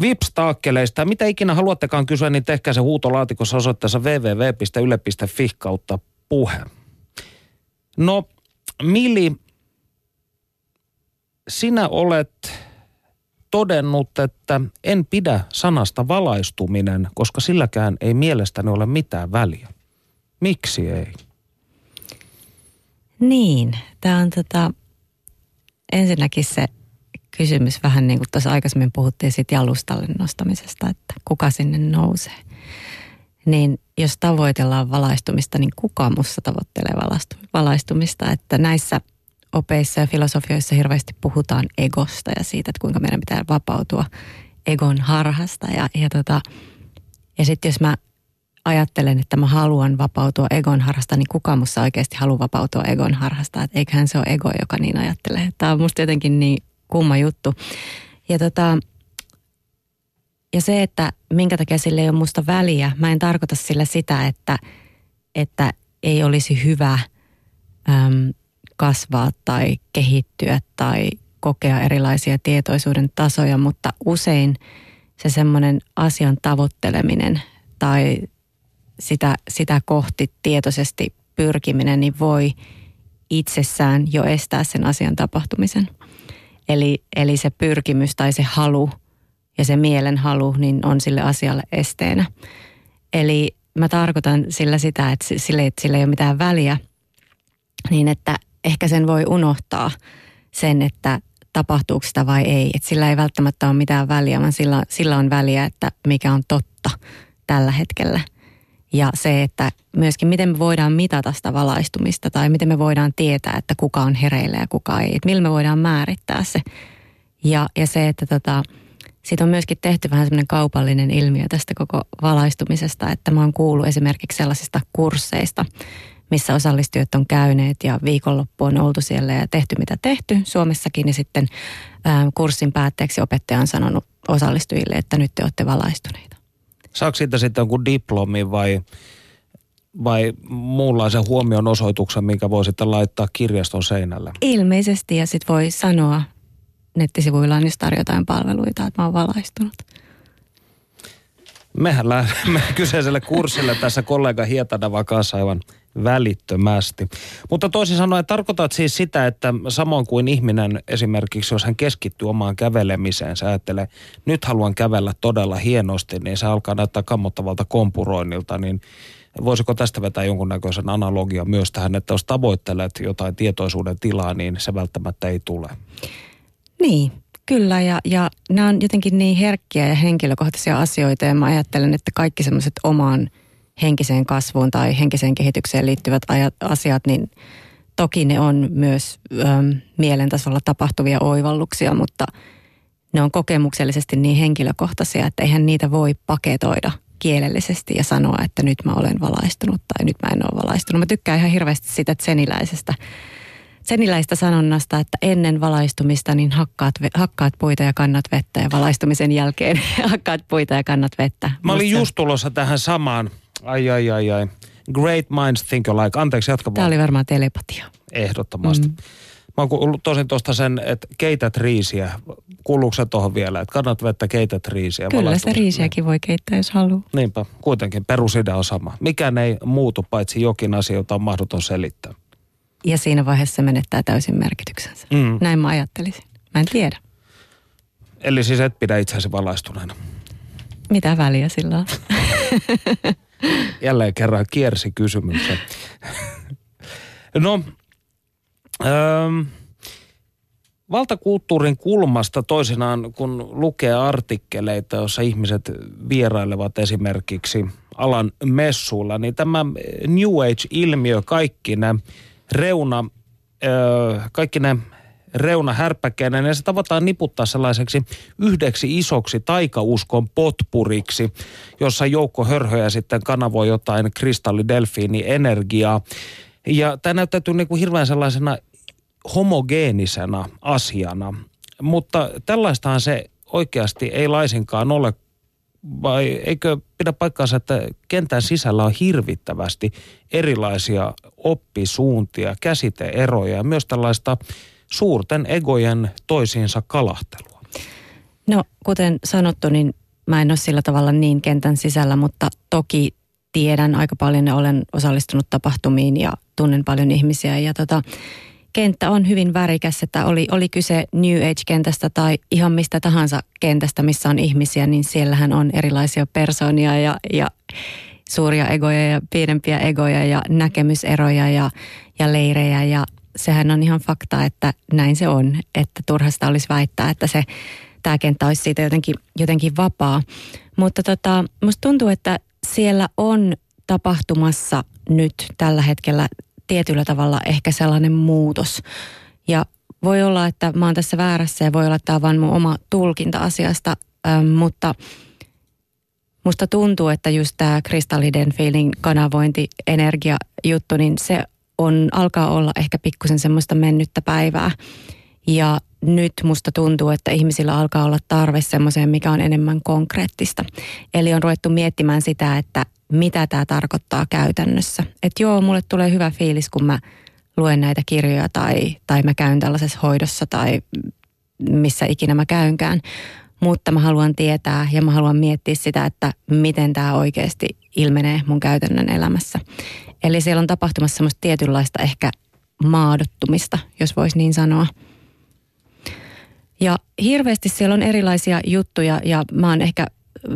Vipstaakkeleista. Mitä ikinä haluattekaan kysyä, niin tehkää se huutolaatikossa osoitteessa www.yle.fi kautta puhe. No, Mili, sinä olet todennut, että en pidä sanasta valaistuminen, koska silläkään ei mielestäni ole mitään väliä. Miksi ei? Niin, tämä on tota, ensinnäkin se kysymys vähän niin kuin tuossa aikaisemmin puhuttiin siitä jalustalle nostamisesta, että kuka sinne nousee. Niin jos tavoitellaan valaistumista, niin kuka musta tavoittelee valaistumista? Että näissä opeissa ja filosofioissa hirveästi puhutaan egosta ja siitä, että kuinka meidän pitää vapautua egon harhasta. Ja, ja, tota, ja sitten jos mä ajattelen, että mä haluan vapautua egon harhasta, niin kuka musta oikeasti haluaa vapautua egon harhasta? Että eiköhän se ole ego, joka niin ajattelee. Tämä on musta jotenkin niin kumma juttu. Ja, tota, ja se, että minkä takia sille ei ole musta väliä, mä en tarkoita sillä sitä, että, että ei olisi hyvä äm, kasvaa tai kehittyä tai kokea erilaisia tietoisuuden tasoja, mutta usein se semmoinen asian tavoitteleminen tai sitä, sitä kohti tietoisesti pyrkiminen, niin voi itsessään jo estää sen asian tapahtumisen. Eli, eli se pyrkimys tai se halu ja se mielen halu niin on sille asialle esteenä. Eli mä tarkoitan sillä sitä, että sille, että sillä ei ole mitään väliä, niin että ehkä sen voi unohtaa sen, että tapahtuuko sitä vai ei. Että sillä ei välttämättä ole mitään väliä, vaan sillä, sillä on väliä, että mikä on totta tällä hetkellä – ja se, että myöskin miten me voidaan mitata sitä valaistumista tai miten me voidaan tietää, että kuka on hereillä ja kuka ei. Että millä me voidaan määrittää se. Ja, ja se, että tota, siitä on myöskin tehty vähän semmoinen kaupallinen ilmiö tästä koko valaistumisesta, että mä oon kuullut esimerkiksi sellaisista kursseista, missä osallistujat on käyneet ja viikonloppu on oltu siellä ja tehty mitä tehty Suomessakin. Ja sitten ää, kurssin päätteeksi opettaja on sanonut osallistujille, että nyt te olette valaistuneita. Saako siitä sitten jonkun diplomi vai, vai muunlaisen huomion osoituksen, minkä voi sitten laittaa kirjaston seinälle? Ilmeisesti ja sitten voi sanoa nettisivuillaan, jos tarjotaan palveluita, että mä oon valaistunut. Mehän lähdemme kyseiselle kurssille tässä kollega Hietanava kanssa aivan välittömästi. Mutta toisin sanoen tarkoitat siis sitä, että samoin kuin ihminen esimerkiksi, jos hän keskittyy omaan kävelemiseen, sä ajattelee, nyt haluan kävellä todella hienosti, niin se alkaa näyttää kammottavalta kompuroinnilta, niin voisiko tästä vetää jonkunnäköisen analogian myös tähän, että jos tavoittelet jotain tietoisuuden tilaa, niin se välttämättä ei tule? Niin, Kyllä, ja, ja nämä on jotenkin niin herkkiä ja henkilökohtaisia asioita, ja mä ajattelen, että kaikki semmoiset omaan henkiseen kasvuun tai henkiseen kehitykseen liittyvät ajat, asiat, niin toki ne on myös äm, mielen tasolla tapahtuvia oivalluksia, mutta ne on kokemuksellisesti niin henkilökohtaisia, että eihän niitä voi paketoida kielellisesti ja sanoa, että nyt mä olen valaistunut tai nyt mä en ole valaistunut. Mä tykkään ihan hirveästi sitä seniläisestä seniläistä sanonnasta, että ennen valaistumista niin hakkaat, hakkaat puita ja kannat vettä ja valaistumisen jälkeen hakkaat puita ja kannat vettä. Mä olin just tulossa tähän samaan. Ai ai ai ai. Great minds think alike. Anteeksi, jatka Tämä oli varmaan telepatia. Ehdottomasti. Mm. Mä oon kuullut tosin tuosta sen, että keität riisiä. Kuuluuko se tuohon vielä, että kannat vettä, keität riisiä? Kyllä sitä riisiäkin voi keittää, jos haluaa. Niinpä, kuitenkin perusidea on sama. Mikään ei muutu, paitsi jokin asia, jota on mahdoton selittää ja siinä vaiheessa se menettää täysin merkityksensä. Mm. Näin mä ajattelisin. Mä en tiedä. Eli siis et pidä itseäsi valaistuneena? Mitä väliä sillä on? Jälleen kerran kiersi kysymyksen. no, ähm, valtakulttuurin kulmasta toisinaan, kun lukee artikkeleita, joissa ihmiset vierailevat esimerkiksi alan messuilla, niin tämä New Age-ilmiö kaikki nämä reuna, kaikki ne reuna härpäkkeinen ja se tavataan niputtaa sellaiseksi yhdeksi isoksi taikauskon potpuriksi, jossa joukko hörhöjä sitten kanavoi jotain kristallidelfiini energiaa. Ja tämä näyttäytyy niin kuin hirveän sellaisena homogeenisena asiana, mutta tällaistahan se oikeasti ei laisinkaan ole vai eikö pidä paikkaansa, että kentän sisällä on hirvittävästi erilaisia oppisuuntia, käsiteeroja ja myös tällaista suurten egojen toisiinsa kalahtelua? No, kuten sanottu, niin mä en ole sillä tavalla niin kentän sisällä, mutta toki tiedän aika paljon ja olen osallistunut tapahtumiin ja tunnen paljon ihmisiä. Ja tota, kenttä on hyvin värikäs, että oli, oli kyse New Age-kentästä tai ihan mistä tahansa kentästä, missä on ihmisiä, niin siellähän on erilaisia persoonia ja, ja suuria egoja ja pienempiä egoja ja näkemyseroja ja, ja leirejä ja sehän on ihan fakta, että näin se on, että turhasta olisi väittää, että se tämä kenttä olisi siitä jotenkin, jotenkin vapaa. Mutta tota, musta tuntuu, että siellä on tapahtumassa nyt tällä hetkellä tietyllä tavalla ehkä sellainen muutos. Ja voi olla, että mä oon tässä väärässä ja voi olla, että tämä on vain mun oma tulkinta asiasta, ähm, mutta musta tuntuu, että just tämä kristalliden feeling kanavointi, energia juttu, niin se on, alkaa olla ehkä pikkusen semmoista mennyttä päivää. Ja nyt musta tuntuu, että ihmisillä alkaa olla tarve semmoiseen, mikä on enemmän konkreettista. Eli on ruvettu miettimään sitä, että mitä tämä tarkoittaa käytännössä. Että joo, mulle tulee hyvä fiilis, kun mä luen näitä kirjoja tai, tai mä käyn tällaisessa hoidossa tai missä ikinä mä käynkään. Mutta mä haluan tietää ja mä haluan miettiä sitä, että miten tämä oikeasti ilmenee mun käytännön elämässä. Eli siellä on tapahtumassa semmoista tietynlaista ehkä maadottumista, jos voisi niin sanoa. Ja hirveästi siellä on erilaisia juttuja ja mä oon ehkä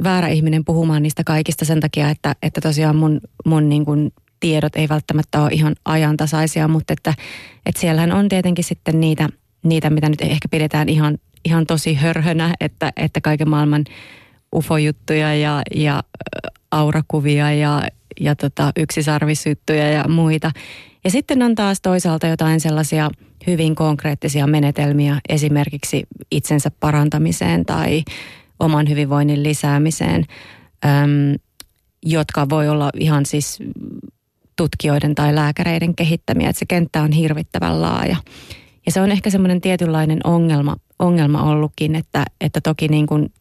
väärä ihminen puhumaan niistä kaikista sen takia, että, että tosiaan mun, mun niin kuin tiedot ei välttämättä ole ihan ajantasaisia, mutta että, että siellähän on tietenkin sitten niitä, niitä mitä nyt ehkä pidetään ihan, ihan tosi hörhönä, että, että kaiken maailman ufojuttuja ja, ja aurakuvia ja, ja tota, yksisarvisyttyjä ja muita. Ja sitten on taas toisaalta jotain sellaisia hyvin konkreettisia menetelmiä esimerkiksi itsensä parantamiseen tai oman hyvinvoinnin lisäämiseen, äm, jotka voi olla ihan siis tutkijoiden tai lääkäreiden kehittämiä. Että se kenttä on hirvittävän laaja. Ja se on ehkä semmoinen tietynlainen ongelma, ongelma ollutkin, että, että toki niin kuin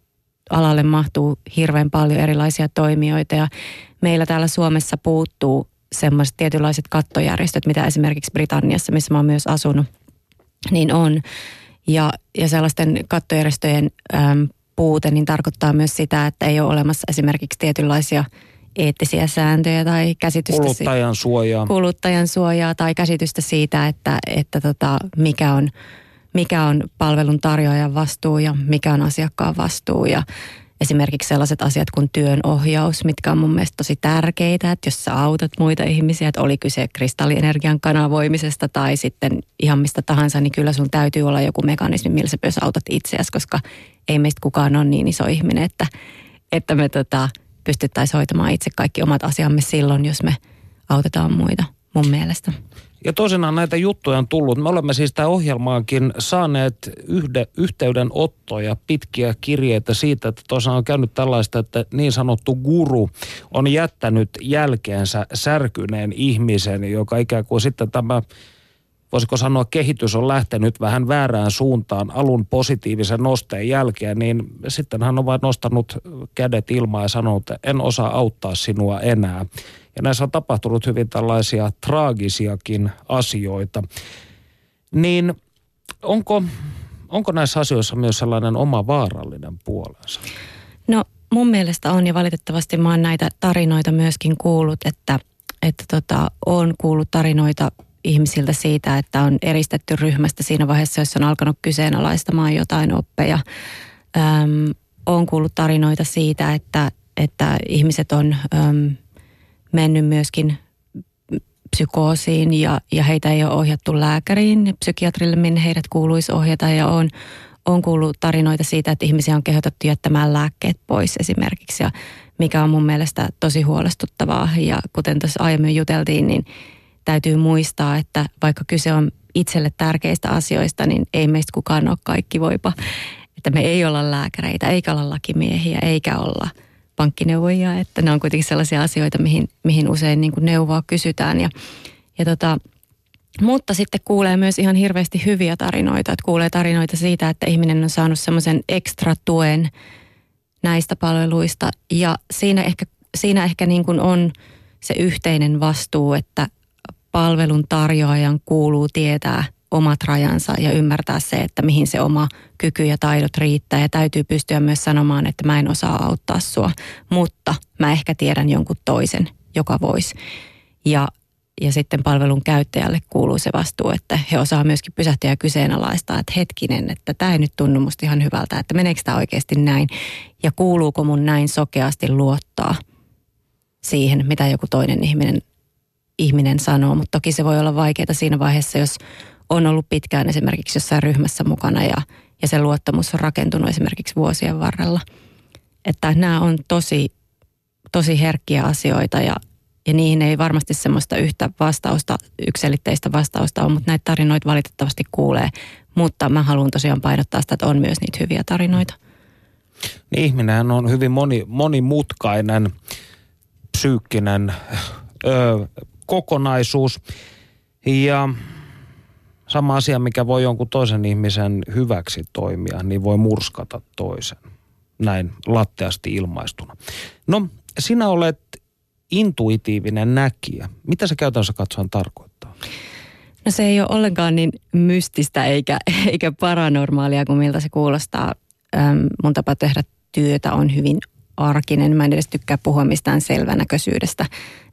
alalle mahtuu hirveän paljon erilaisia toimijoita ja meillä täällä Suomessa puuttuu semmoiset tietynlaiset kattojärjestöt, mitä esimerkiksi Britanniassa, missä mä oon myös asunut, niin on. Ja, ja sellaisten kattojärjestöjen äm, puute niin tarkoittaa myös sitä, että ei ole olemassa esimerkiksi tietynlaisia eettisiä sääntöjä tai käsitystä. Kuluttajan suojaa. Kuluttajan suojaa tai käsitystä siitä, että, että tota, mikä on mikä on palvelun tarjoajan vastuu ja mikä on asiakkaan vastuu. Ja esimerkiksi sellaiset asiat kuin työnohjaus, mitkä on mun mielestä tosi tärkeitä, että jos sä autat muita ihmisiä, että oli kyse kristallienergian kanavoimisesta tai sitten ihan mistä tahansa, niin kyllä sun täytyy olla joku mekanismi, millä sä myös autat itseäsi, koska ei meistä kukaan ole niin iso ihminen, että, että me tota, pystyttäisiin hoitamaan itse kaikki omat asiamme silloin, jos me autetaan muita mun mielestä. Ja toisenaan näitä juttuja on tullut. Me olemme siis tämä ohjelmaankin saaneet yhde, yhteydenottoja, pitkiä kirjeitä siitä, että tosiaan on käynyt tällaista, että niin sanottu guru on jättänyt jälkeensä särkyneen ihmisen, joka ikään kuin sitten tämä voisiko sanoa, kehitys on lähtenyt vähän väärään suuntaan alun positiivisen nosteen jälkeen, niin sitten hän on vain nostanut kädet ilmaan ja sanonut, että en osaa auttaa sinua enää. Ja näissä on tapahtunut hyvin tällaisia traagisiakin asioita. Niin onko, onko näissä asioissa myös sellainen oma vaarallinen puolensa? No mun mielestä on ja valitettavasti mä oon näitä tarinoita myöskin kuullut, että, että tota, on kuullut tarinoita ihmisiltä siitä, että on eristetty ryhmästä siinä vaiheessa, jos on alkanut kyseenalaistamaan jotain oppeja. Öm, on kuullut tarinoita siitä, että, että ihmiset on öm, mennyt myöskin psykoosiin ja, ja heitä ei ole ohjattu lääkäriin, psykiatrille, minne heidät kuuluisi ohjata. Ja on, on kuullut tarinoita siitä, että ihmisiä on kehotettu jättämään lääkkeet pois esimerkiksi. Ja mikä on mun mielestä tosi huolestuttavaa. Ja kuten tuossa aiemmin juteltiin, niin täytyy muistaa, että vaikka kyse on itselle tärkeistä asioista, niin ei meistä kukaan ole kaikki voipa. Että me ei olla lääkäreitä, eikä olla lakimiehiä, eikä olla pankkineuvojia. Että ne on kuitenkin sellaisia asioita, mihin, mihin usein niin kuin neuvoa kysytään. Ja, ja tota, mutta sitten kuulee myös ihan hirveästi hyviä tarinoita. Että kuulee tarinoita siitä, että ihminen on saanut semmoisen ekstra tuen näistä palveluista. Ja siinä ehkä, siinä ehkä niin kuin on se yhteinen vastuu, että palvelun tarjoajan kuuluu tietää omat rajansa ja ymmärtää se, että mihin se oma kyky ja taidot riittää. Ja täytyy pystyä myös sanomaan, että mä en osaa auttaa sua, mutta mä ehkä tiedän jonkun toisen, joka voisi. Ja, ja sitten palvelun käyttäjälle kuuluu se vastuu, että he osaa myöskin pysähtyä ja kyseenalaistaa, että hetkinen, että tämä ei nyt tunnu musta ihan hyvältä, että meneekö tämä oikeasti näin ja kuuluuko mun näin sokeasti luottaa siihen, mitä joku toinen ihminen ihminen sanoo, mutta toki se voi olla vaikeaa siinä vaiheessa, jos on ollut pitkään esimerkiksi jossain ryhmässä mukana ja, ja se luottamus on rakentunut esimerkiksi vuosien varrella. Että nämä on tosi, tosi herkkiä asioita ja, ja niihin ei varmasti semmoista yhtä vastausta, ykselitteistä vastausta ole, mutta näitä tarinoita valitettavasti kuulee. Mutta mä haluan tosiaan painottaa sitä, että on myös niitä hyviä tarinoita. Niin ihminenhän on hyvin moni, monimutkainen, psyykkinen ö, kokonaisuus. Ja sama asia, mikä voi jonkun toisen ihmisen hyväksi toimia, niin voi murskata toisen. Näin latteasti ilmaistuna. No, sinä olet intuitiivinen näkijä. Mitä se käytännössä katsoen tarkoittaa? No se ei ole ollenkaan niin mystistä eikä, eikä paranormaalia kuin miltä se kuulostaa. Öm, mun tapa tehdä työtä on hyvin arkinen. Mä en edes tykkää puhua mistään selvänäköisyydestä.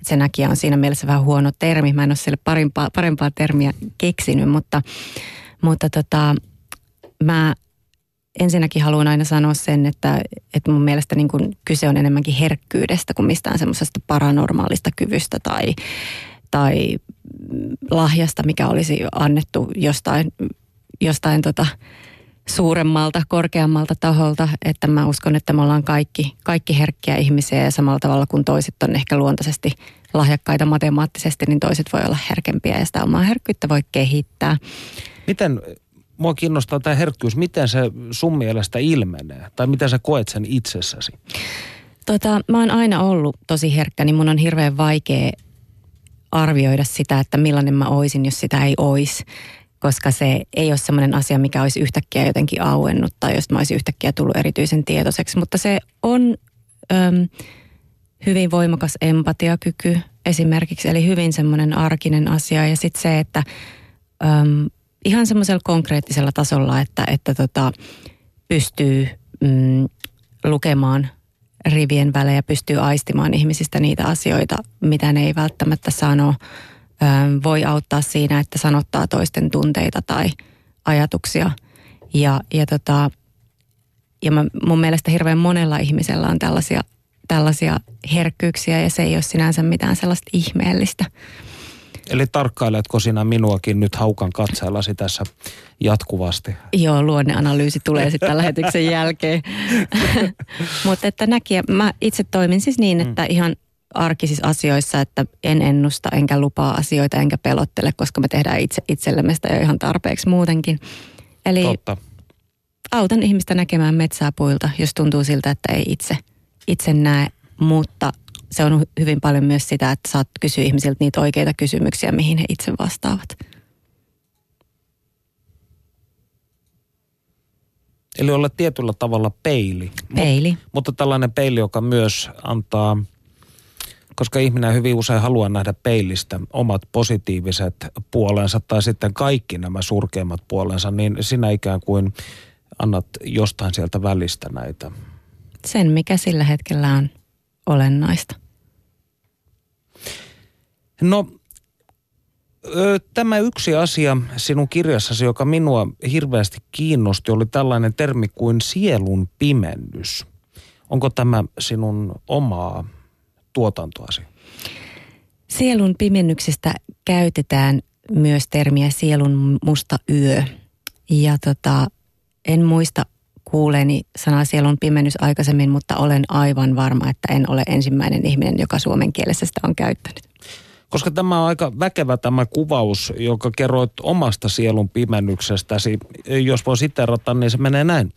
Se näkijä on siinä mielessä vähän huono termi. Mä en ole sille parempaa, parempaa termiä keksinyt, mutta, mutta tota, mä ensinnäkin haluan aina sanoa sen, että, että mun mielestä niin kuin kyse on enemmänkin herkkyydestä kuin mistään semmoisesta paranormaalista kyvystä tai, tai lahjasta, mikä olisi annettu jostain, jostain tota, suuremmalta, korkeammalta taholta, että mä uskon, että me ollaan kaikki, kaikki herkkiä ihmisiä ja samalla tavalla kuin toiset on ehkä luontaisesti lahjakkaita matemaattisesti, niin toiset voi olla herkempiä ja sitä omaa herkkyyttä voi kehittää. Miten, mua kiinnostaa tämä herkkyys, miten se sun mielestä ilmenee tai miten sä koet sen itsessäsi? Tota, mä oon aina ollut tosi herkkä, niin mun on hirveän vaikea arvioida sitä, että millainen mä oisin, jos sitä ei ois koska se ei ole semmoinen asia, mikä olisi yhtäkkiä jotenkin auennut tai jos mä olisin yhtäkkiä tullut erityisen tietoiseksi. Mutta se on äm, hyvin voimakas empatiakyky esimerkiksi, eli hyvin semmoinen arkinen asia. Ja sitten se, että äm, ihan semmoisella konkreettisella tasolla, että, että tota, pystyy mm, lukemaan rivien välejä, pystyy aistimaan ihmisistä niitä asioita, mitä ne ei välttämättä sano – voi auttaa siinä, että sanottaa toisten tunteita tai ajatuksia. Ja, ja, tota, ja mä, mun mielestä hirveän monella ihmisellä on tällaisia, tällaisia herkkyyksiä ja se ei ole sinänsä mitään sellaista ihmeellistä. Eli tarkkailetko sinä minuakin nyt haukan katseellasi tässä jatkuvasti? Joo, luonneanalyysi tulee sitten lähetyksen jälkeen. Mutta että näkijä, mä itse toimin siis niin, että mm. ihan arkisissa asioissa, että en ennusta enkä lupaa asioita enkä pelottele, koska me tehdään itse itsellemme sitä jo ihan tarpeeksi muutenkin. Eli Totta. autan ihmistä näkemään metsää puilta, jos tuntuu siltä, että ei itse, itse näe, mutta se on hyvin paljon myös sitä, että saat kysyä ihmisiltä niitä oikeita kysymyksiä, mihin he itse vastaavat. Eli olla tietyllä tavalla peili. Peili. Mut, mutta tällainen peili, joka myös antaa – koska ihminen hyvin usein haluaa nähdä peilistä omat positiiviset puolensa tai sitten kaikki nämä surkeimmat puolensa, niin sinä ikään kuin annat jostain sieltä välistä näitä. Sen, mikä sillä hetkellä on olennaista. No, tämä yksi asia sinun kirjassasi, joka minua hirveästi kiinnosti, oli tällainen termi kuin sielun pimennys. Onko tämä sinun omaa tuotantoasi? Sielun pimennyksistä käytetään myös termiä sielun musta yö. Ja tota, en muista kuuleeni sanaa sielun pimennys aikaisemmin, mutta olen aivan varma, että en ole ensimmäinen ihminen, joka suomen kielessä sitä on käyttänyt. Koska tämä on aika väkevä tämä kuvaus, joka kerroit omasta sielun pimennyksestäsi. Jos voi siterata, niin se menee näin.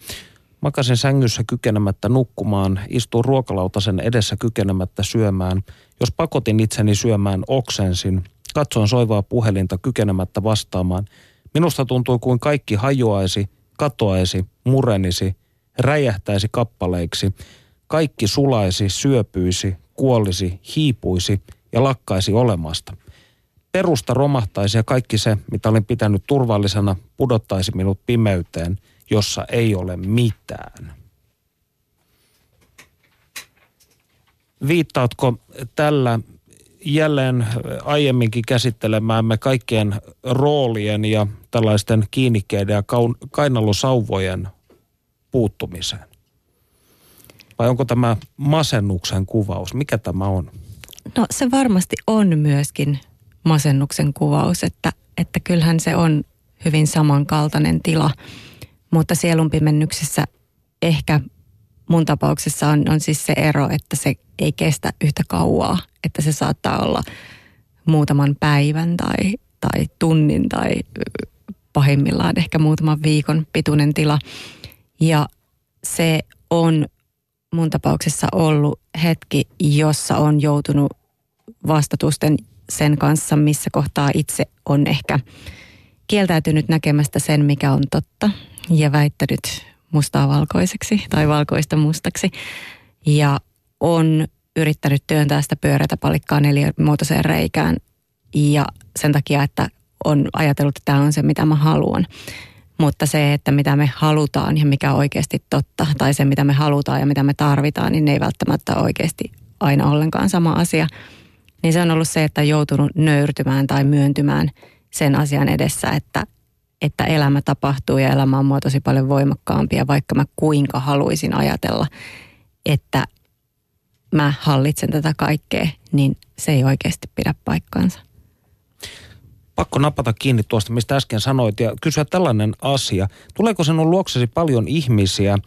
Makasin sängyssä kykenemättä nukkumaan, istuin ruokalautasen edessä kykenemättä syömään. Jos pakotin itseni syömään, oksensin. Katsoin soivaa puhelinta kykenemättä vastaamaan. Minusta tuntui kuin kaikki hajoaisi, katoaisi, murenisi, räjähtäisi kappaleiksi. Kaikki sulaisi, syöpyisi, kuolisi, hiipuisi ja lakkaisi olemasta. Perusta romahtaisi ja kaikki se, mitä olin pitänyt turvallisena, pudottaisi minut pimeyteen, jossa ei ole mitään. Viittaatko tällä jälleen aiemminkin käsittelemäämme kaikkien roolien ja tällaisten kiinnikkeiden ja kainalusauvojen puuttumiseen? Vai onko tämä masennuksen kuvaus? Mikä tämä on? No se varmasti on myöskin masennuksen kuvaus, että, että kyllähän se on hyvin samankaltainen tila. Mutta sielunpimennyksessä ehkä mun tapauksessa on, on siis se ero, että se ei kestä yhtä kauaa. Että se saattaa olla muutaman päivän tai, tai tunnin tai pahimmillaan ehkä muutaman viikon pituinen tila. Ja se on mun tapauksessa ollut hetki, jossa on joutunut vastatusten sen kanssa, missä kohtaa itse on ehkä kieltäytynyt näkemästä sen, mikä on totta ja väittänyt mustaa valkoiseksi tai valkoista mustaksi. Ja on yrittänyt työntää sitä pyöreätä palikkaa neliömuotoiseen reikään ja sen takia, että on ajatellut, että tämä on se, mitä mä haluan. Mutta se, että mitä me halutaan ja mikä on oikeasti totta, tai se, mitä me halutaan ja mitä me tarvitaan, niin ne ei välttämättä oikeasti aina ollenkaan sama asia. Niin se on ollut se, että on joutunut nöyrtymään tai myöntymään sen asian edessä, että, että elämä tapahtuu ja elämä on mua tosi paljon voimakkaampi. Ja vaikka mä kuinka haluaisin ajatella, että mä hallitsen tätä kaikkea, niin se ei oikeasti pidä paikkaansa pakko napata kiinni tuosta, mistä äsken sanoit ja kysyä tällainen asia. Tuleeko sinun luoksesi paljon ihmisiä,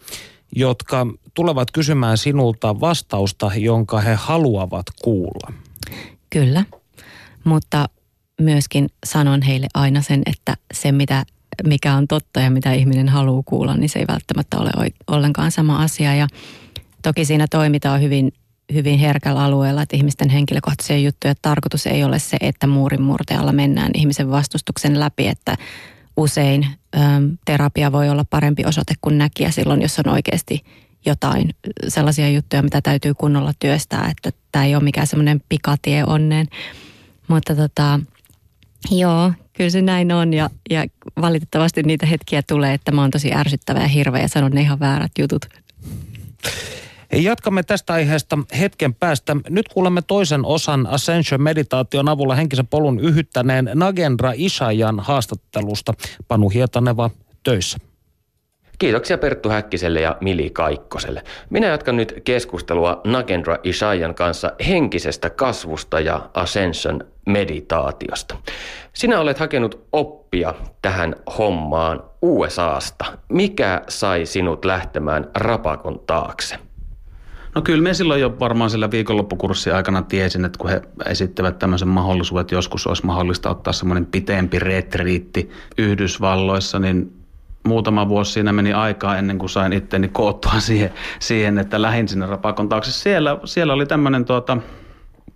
jotka tulevat kysymään sinulta vastausta, jonka he haluavat kuulla? Kyllä, mutta myöskin sanon heille aina sen, että se mitä, mikä on totta ja mitä ihminen haluaa kuulla, niin se ei välttämättä ole ollenkaan sama asia. Ja toki siinä toimitaan hyvin hyvin herkällä alueella, että ihmisten henkilökohtaisia juttuja. Tarkoitus ei ole se, että muurin murtealla mennään ihmisen vastustuksen läpi, että usein ö, terapia voi olla parempi osoite kuin näkijä silloin, jos on oikeasti jotain sellaisia juttuja, mitä täytyy kunnolla työstää, että tämä ei ole mikään semmoinen pikatie onneen. Mutta tota, joo, kyllä se näin on ja, ja valitettavasti niitä hetkiä tulee, että mä oon tosi ärsyttävä ja hirveä ja sanon ne ihan väärät jutut. Jatkamme tästä aiheesta hetken päästä. Nyt kuulemme toisen osan Ascension-meditaation avulla henkisen polun yhyttäneen Nagendra Ishajan haastattelusta. Panu Hietaneva töissä. Kiitoksia Perttu Häkkiselle ja Mili Kaikkoselle. Minä jatkan nyt keskustelua Nagendra Ishayan kanssa henkisestä kasvusta ja Ascension meditaatiosta. Sinä olet hakenut oppia tähän hommaan USAsta. Mikä sai sinut lähtemään rapakon taakse? No kyllä me silloin jo varmaan sillä viikonloppukurssin aikana tiesin, että kun he esittävät tämmöisen mahdollisuuden, että joskus olisi mahdollista ottaa semmoinen pitempi retriitti Yhdysvalloissa, niin muutama vuosi siinä meni aikaa ennen kuin sain itteni koottua siihen, siihen että lähin sinne rapakon taakse. Siellä, siellä oli tämmöinen tuota,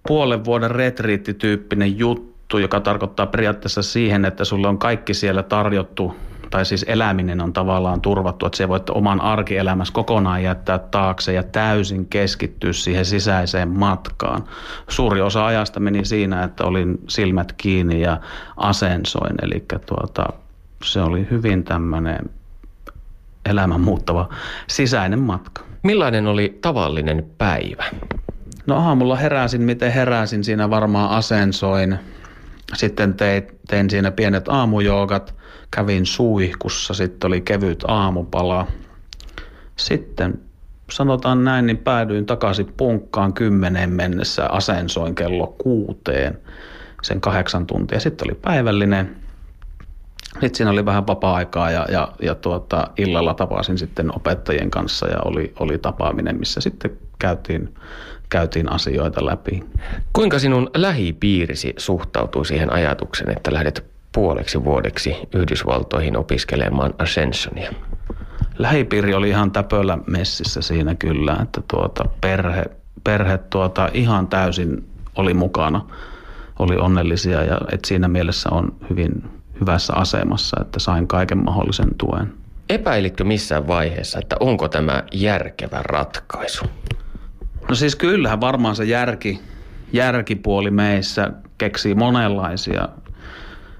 puolen vuoden retriittityyppinen juttu, joka tarkoittaa periaatteessa siihen, että sulle on kaikki siellä tarjottu tai siis eläminen on tavallaan turvattu, että se voit oman arkielämässä kokonaan jättää taakse ja täysin keskittyä siihen sisäiseen matkaan. Suuri osa ajasta meni siinä, että olin silmät kiinni ja asensoin, eli tuota, se oli hyvin tämmöinen elämän muuttava sisäinen matka. Millainen oli tavallinen päivä? No aamulla heräsin, miten heräsin, siinä varmaan asensoin. Sitten tein, tein siinä pienet aamujoogat, kävin suihkussa, sitten oli kevyt aamupala. Sitten sanotaan näin, niin päädyin takaisin punkkaan kymmeneen mennessä, asensoin kello kuuteen sen kahdeksan tuntia. Sitten oli päivällinen. Sitten siinä oli vähän vapaa-aikaa ja, ja, ja tuota, illalla tapasin sitten opettajien kanssa ja oli, oli tapaaminen, missä sitten käytiin, käytiin asioita läpi. Kuinka sinun lähipiirisi suhtautuu siihen ajatukseen, että lähdet puoleksi vuodeksi Yhdysvaltoihin opiskelemaan Ascensionia? Lähipiiri oli ihan täpöllä messissä siinä kyllä, että tuota, perhe, perhe tuota, ihan täysin oli mukana, oli onnellisia ja et siinä mielessä on hyvin hyvässä asemassa, että sain kaiken mahdollisen tuen. Epäilitkö missään vaiheessa, että onko tämä järkevä ratkaisu? No siis kyllähän varmaan se järki, järkipuoli meissä keksii monenlaisia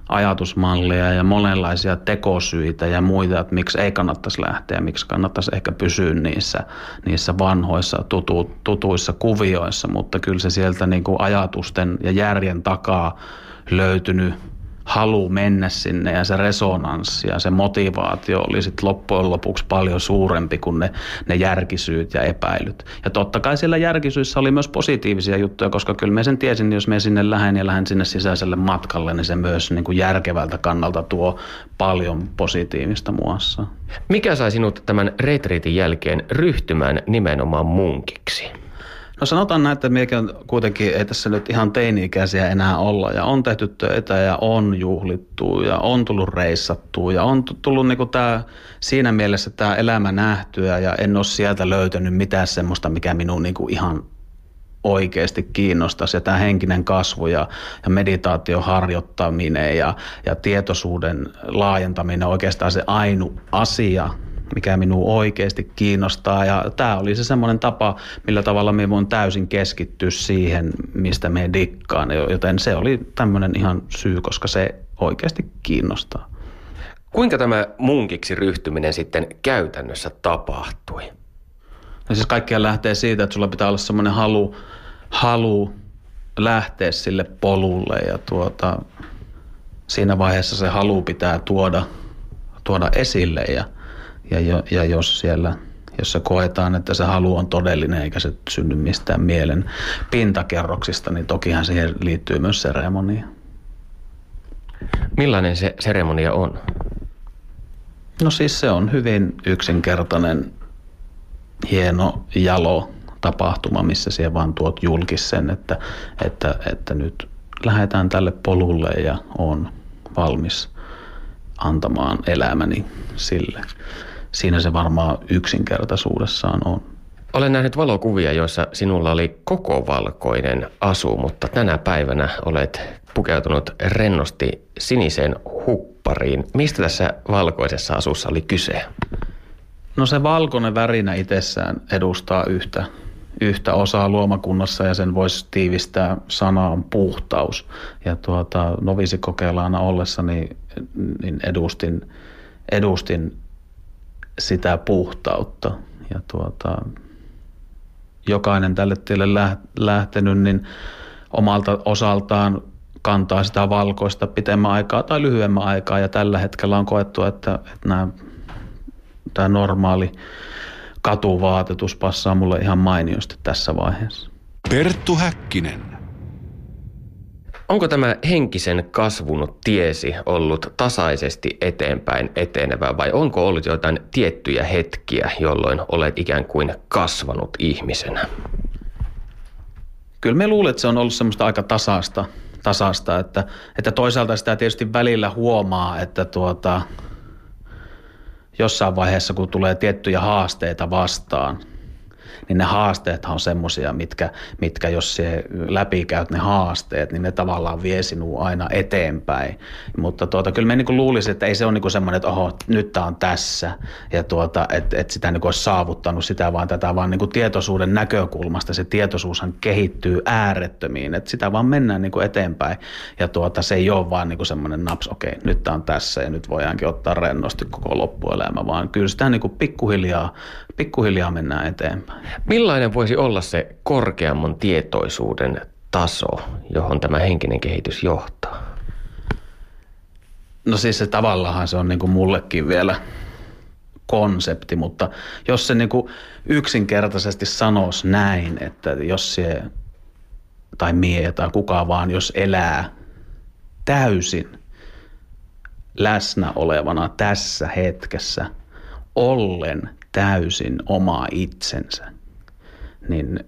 ajatusmalleja ja monenlaisia tekosyitä ja muita, että miksi ei kannattaisi lähteä, miksi kannattaisi ehkä pysyä niissä, niissä vanhoissa tutu, tutuissa kuvioissa, mutta kyllä se sieltä niin kuin ajatusten ja järjen takaa löytynyt halu mennä sinne ja se resonanssi ja se motivaatio oli sitten loppujen lopuksi paljon suurempi kuin ne, ne järkisyyt ja epäilyt. Ja totta kai siellä järkisyissä oli myös positiivisia juttuja, koska kyllä me sen tiesin, niin jos me sinne lähden ja lähden sinne sisäiselle matkalle, niin se myös niin kuin järkevältä kannalta tuo paljon positiivista muassa. Mikä sai sinut tämän retriitin jälkeen ryhtymään nimenomaan munkiksi? No sanotaan näin, että meikin on kuitenkin, ei tässä nyt ihan teini-ikäisiä enää olla. Ja on tehty töitä ja on juhlittu ja on tullut reissattua. Ja on tullut niinku tää, siinä mielessä tämä elämä nähtyä. Ja en ole sieltä löytänyt mitään semmoista, mikä minun niinku ihan oikeasti kiinnostaisi. Ja tämä henkinen kasvu ja, ja meditaation harjoittaminen ja, ja tietoisuuden laajentaminen on oikeastaan se ainu asia, mikä minua oikeasti kiinnostaa. Ja tämä oli se semmoinen tapa, millä tavalla me voin täysin keskittyä siihen, mistä me dikkaan. Joten se oli tämmöinen ihan syy, koska se oikeasti kiinnostaa. Kuinka tämä munkiksi ryhtyminen sitten käytännössä tapahtui? No siis kaikkia lähtee siitä, että sulla pitää olla semmoinen halu, halu lähteä sille polulle ja tuota, siinä vaiheessa se halu pitää tuoda, tuoda esille ja – ja, jo, ja jos siellä jos se koetaan, että se halu on todellinen eikä se synny mistään mielen pintakerroksista, niin tokihan siihen liittyy myös seremonia. Millainen se seremonia on? No siis se on hyvin yksinkertainen, hieno, jalo tapahtuma, missä siellä vaan tuot julkis sen, että, että, että nyt lähdetään tälle polulle ja on valmis antamaan elämäni sille siinä se varmaan yksinkertaisuudessaan on. Olen nähnyt valokuvia, joissa sinulla oli koko valkoinen asu, mutta tänä päivänä olet pukeutunut rennosti siniseen huppariin. Mistä tässä valkoisessa asussa oli kyse? No se valkoinen värinä itsessään edustaa yhtä, yhtä osaa luomakunnassa ja sen voisi tiivistää sanaan puhtaus. Ja tuota, novisikokeilaana ollessa niin, niin edustin, edustin sitä puhtautta. Ja tuota, jokainen tälle tielle lähtenyt, niin omalta osaltaan kantaa sitä valkoista pitemmän aikaa tai lyhyemmän aikaa. Ja tällä hetkellä on koettu, että, että nämä, tämä normaali katuvaatetus passaa mulle ihan mainiosti tässä vaiheessa. Perttu Häkkinen. Onko tämä henkisen kasvun tiesi ollut tasaisesti eteenpäin etenevä vai onko ollut jotain tiettyjä hetkiä, jolloin olet ikään kuin kasvanut ihmisenä? Kyllä me luulen, että se on ollut semmoista aika tasasta, tasasta että, että toisaalta sitä tietysti välillä huomaa, että tuota, jossain vaiheessa kun tulee tiettyjä haasteita vastaan – niin ne haasteet on semmoisia, mitkä, mitkä jos se läpikäyt ne haasteet, niin ne tavallaan vie sinua aina eteenpäin. Mutta tuota, kyllä me niin luulisin, että ei se ole niin semmoinen, että oho, nyt tämä on tässä ja tuota, että, että sitä niin olisi saavuttanut sitä, vaan tätä vaan niin tietoisuuden näkökulmasta. Se tietoisuushan kehittyy äärettömiin, että sitä vaan mennään niin eteenpäin ja tuota, se ei ole vaan niin semmoinen naps, okei, nyt tämä on tässä ja nyt voidaankin ottaa rennosti koko loppuelämä, vaan kyllä sitä niin pikkuhiljaa, pikkuhiljaa mennään eteenpäin. Millainen voisi olla se korkeamman tietoisuuden taso, johon tämä henkinen kehitys johtaa? No siis se tavallaan se on niin kuin mullekin vielä konsepti, mutta jos se niin kuin yksinkertaisesti sanoisi näin, että jos se tai mie tai kuka vaan, jos elää täysin läsnä olevana tässä hetkessä, ollen täysin oma itsensä, niin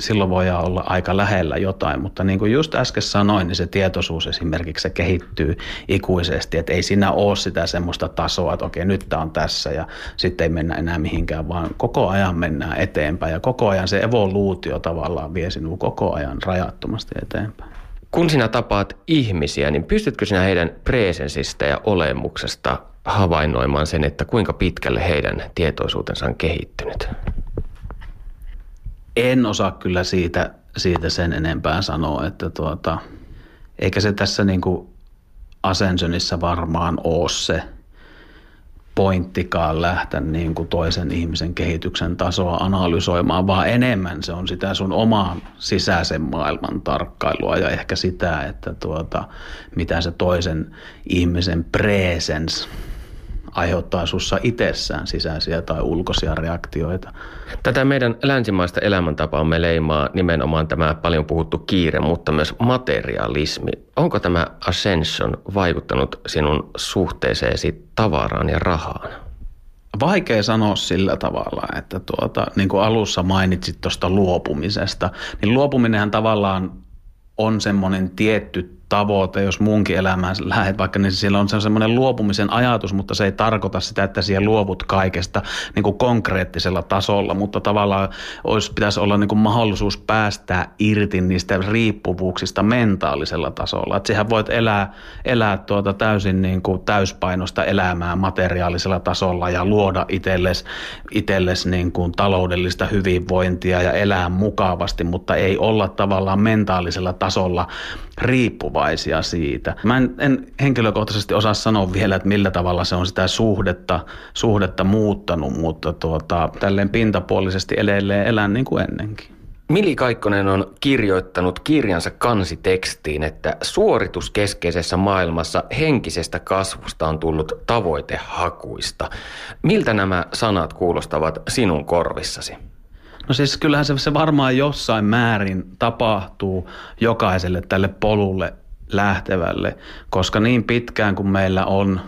silloin voi olla aika lähellä jotain, mutta niin kuin just äsken sanoin, niin se tietoisuus esimerkiksi se kehittyy ikuisesti, että ei siinä ole sitä semmoista tasoa, että okei nyt tämä on tässä ja sitten ei mennä enää mihinkään, vaan koko ajan mennään eteenpäin ja koko ajan se evoluutio tavallaan vie sinua koko ajan rajattomasti eteenpäin. Kun sinä tapaat ihmisiä, niin pystytkö sinä heidän presensistä ja olemuksesta havainnoimaan sen, että kuinka pitkälle heidän tietoisuutensa on kehittynyt? En osaa kyllä siitä, siitä sen enempää sanoa, että tuota, eikä se tässä niin kuin Ascensionissa varmaan ole se pointtikaan lähteä niin kuin toisen ihmisen kehityksen tasoa analysoimaan, vaan enemmän se on sitä sun oman sisäisen maailman tarkkailua ja ehkä sitä, että tuota, mitä se toisen ihmisen presence aiheuttaa sussa itsessään sisäisiä tai ulkoisia reaktioita. Tätä meidän länsimaista elämäntapaamme leimaa nimenomaan tämä paljon puhuttu kiire, mutta myös materialismi. Onko tämä ascension vaikuttanut sinun suhteeseesi tavaraan ja rahaan? Vaikea sanoa sillä tavalla, että tuota, niin kuin alussa mainitsit tuosta luopumisesta, niin luopuminenhan tavallaan on semmoinen tietty tavoite, jos munkin elämään lähdet vaikka, niin siellä on semmoinen luopumisen ajatus, mutta se ei tarkoita sitä, että siellä luovut kaikesta niin kuin konkreettisella tasolla, mutta tavallaan olisi, pitäisi olla niin kuin mahdollisuus päästää irti niistä riippuvuuksista mentaalisella tasolla. Että sehän voit elää, elää tuota täysin niin kuin täyspainosta elämää materiaalisella tasolla ja luoda itsellesi, itsellesi niin kuin taloudellista hyvinvointia ja elää mukavasti, mutta ei olla tavallaan mentaalisella tasolla riippuvaisia siitä. Mä en, en henkilökohtaisesti osaa sanoa vielä, että millä tavalla se on sitä suhdetta, suhdetta muuttanut, mutta tuota, tälleen pintapuolisesti edelleen elän niin kuin ennenkin. Mili Kaikkonen on kirjoittanut kirjansa kansitekstiin, että suorituskeskeisessä maailmassa henkisestä kasvusta on tullut tavoitehakuista. Miltä nämä sanat kuulostavat sinun korvissasi? No siis kyllähän se, se varmaan jossain määrin tapahtuu jokaiselle tälle polulle lähtevälle, koska niin pitkään kuin meillä on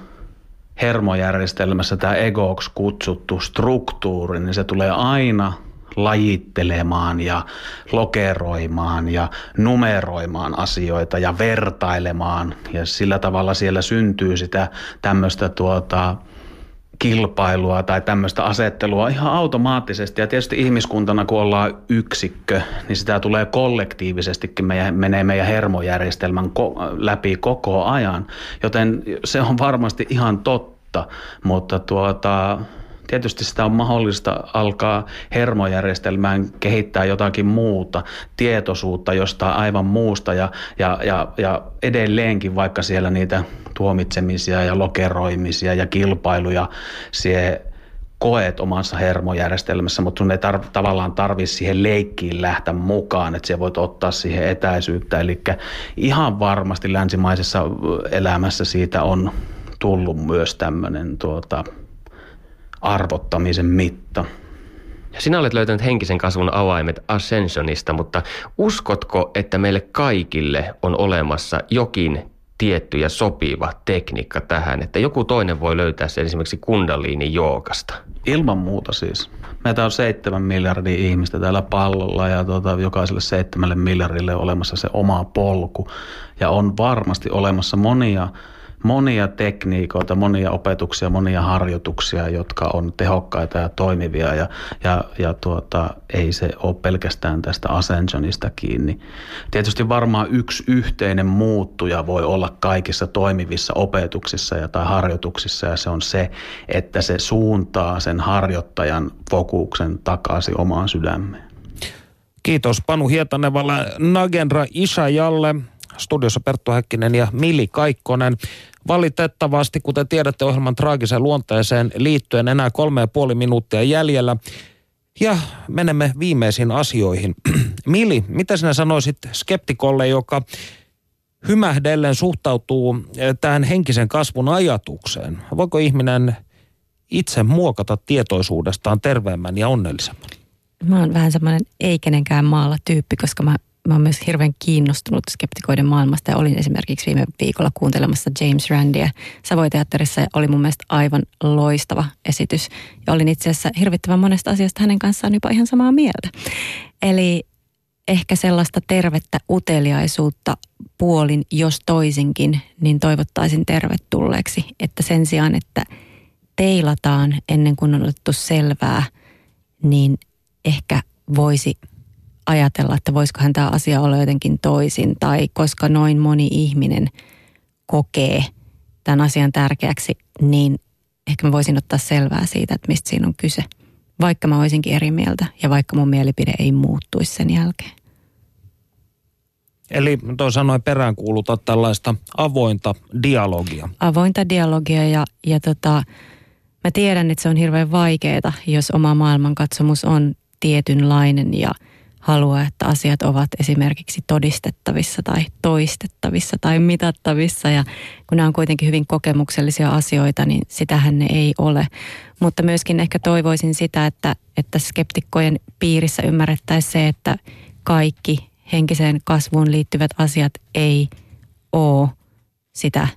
hermojärjestelmässä tämä egoksi kutsuttu struktuuri, niin se tulee aina lajittelemaan ja lokeroimaan ja numeroimaan asioita ja vertailemaan. Ja sillä tavalla siellä syntyy sitä tämmöistä tuota, kilpailua tai tämmöistä asettelua ihan automaattisesti. Ja tietysti ihmiskuntana, kun ollaan yksikkö, niin sitä tulee kollektiivisestikin, meidän, menee meidän hermojärjestelmän ko- läpi koko ajan. Joten se on varmasti ihan totta, mutta tuota, tietysti sitä on mahdollista alkaa hermojärjestelmään kehittää jotakin muuta, tietoisuutta jostain aivan muusta ja, ja, ja, ja edelleenkin vaikka siellä niitä tuomitsemisia ja lokeroimisia ja kilpailuja sie koet omassa hermojärjestelmässä, mutta sun ei tar- tavallaan tarvitse siihen leikkiin lähteä mukaan, että sä voit ottaa siihen etäisyyttä. Eli ihan varmasti länsimaisessa elämässä siitä on tullut myös tämmöinen tuota, arvottamisen mitta. Sinä olet löytänyt henkisen kasvun avaimet Ascensionista, mutta uskotko, että meille kaikille on olemassa jokin tietty ja sopiva tekniikka tähän, että joku toinen voi löytää sen esimerkiksi kundaliini jookasta? Ilman muuta siis. Meitä on seitsemän miljardia ihmistä täällä pallolla ja tuota, jokaiselle seitsemälle miljardille on olemassa se oma polku. Ja on varmasti olemassa monia monia tekniikoita, monia opetuksia, monia harjoituksia, jotka on tehokkaita ja toimivia ja, ja, ja tuota, ei se ole pelkästään tästä Ascensionista kiinni. Tietysti varmaan yksi yhteinen muuttuja voi olla kaikissa toimivissa opetuksissa ja tai harjoituksissa ja se on se, että se suuntaa sen harjoittajan fokuksen takaisin omaan sydämeen. Kiitos Panu Hietanevalle, Nagenra Isajalle, studiossa Perttu Häkkinen ja Mili Kaikkonen. Valitettavasti, kuten tiedätte ohjelman traagiseen luonteeseen liittyen enää kolme ja puoli minuuttia jäljellä. Ja menemme viimeisiin asioihin. Mili, mitä sinä sanoisit skeptikolle, joka hymähdellen suhtautuu eh, tähän henkisen kasvun ajatukseen? Voiko ihminen itse muokata tietoisuudestaan terveemmän ja onnellisemman? Mä oon vähän semmoinen ei kenenkään maalla tyyppi, koska mä mä oon myös hirveän kiinnostunut skeptikoiden maailmasta ja olin esimerkiksi viime viikolla kuuntelemassa James Randia Savoiteatterissa ja oli mun mielestä aivan loistava esitys. Ja olin itse asiassa hirvittävän monesta asiasta hänen kanssaan jopa ihan samaa mieltä. Eli ehkä sellaista tervettä uteliaisuutta puolin, jos toisinkin, niin toivottaisin tervetulleeksi. Että sen sijaan, että teilataan ennen kuin on otettu selvää, niin ehkä voisi ajatella, että voisikohan tämä asia olla jotenkin toisin. Tai koska noin moni ihminen kokee tämän asian tärkeäksi, niin ehkä mä voisin ottaa selvää siitä, että mistä siinä on kyse. Vaikka mä olisinkin eri mieltä ja vaikka mun mielipide ei muuttuisi sen jälkeen. Eli toi sanoin peräänkuuluta tällaista avointa dialogia. Avointa dialogia ja, ja tota, mä tiedän, että se on hirveän vaikeaa, jos oma maailmankatsomus on tietynlainen ja haluaa, että asiat ovat esimerkiksi todistettavissa tai toistettavissa tai mitattavissa. Ja kun nämä on kuitenkin hyvin kokemuksellisia asioita, niin sitähän ne ei ole. Mutta myöskin ehkä toivoisin sitä, että, että skeptikkojen piirissä ymmärrettäisiin se, että kaikki henkiseen kasvuun liittyvät asiat ei ole sitä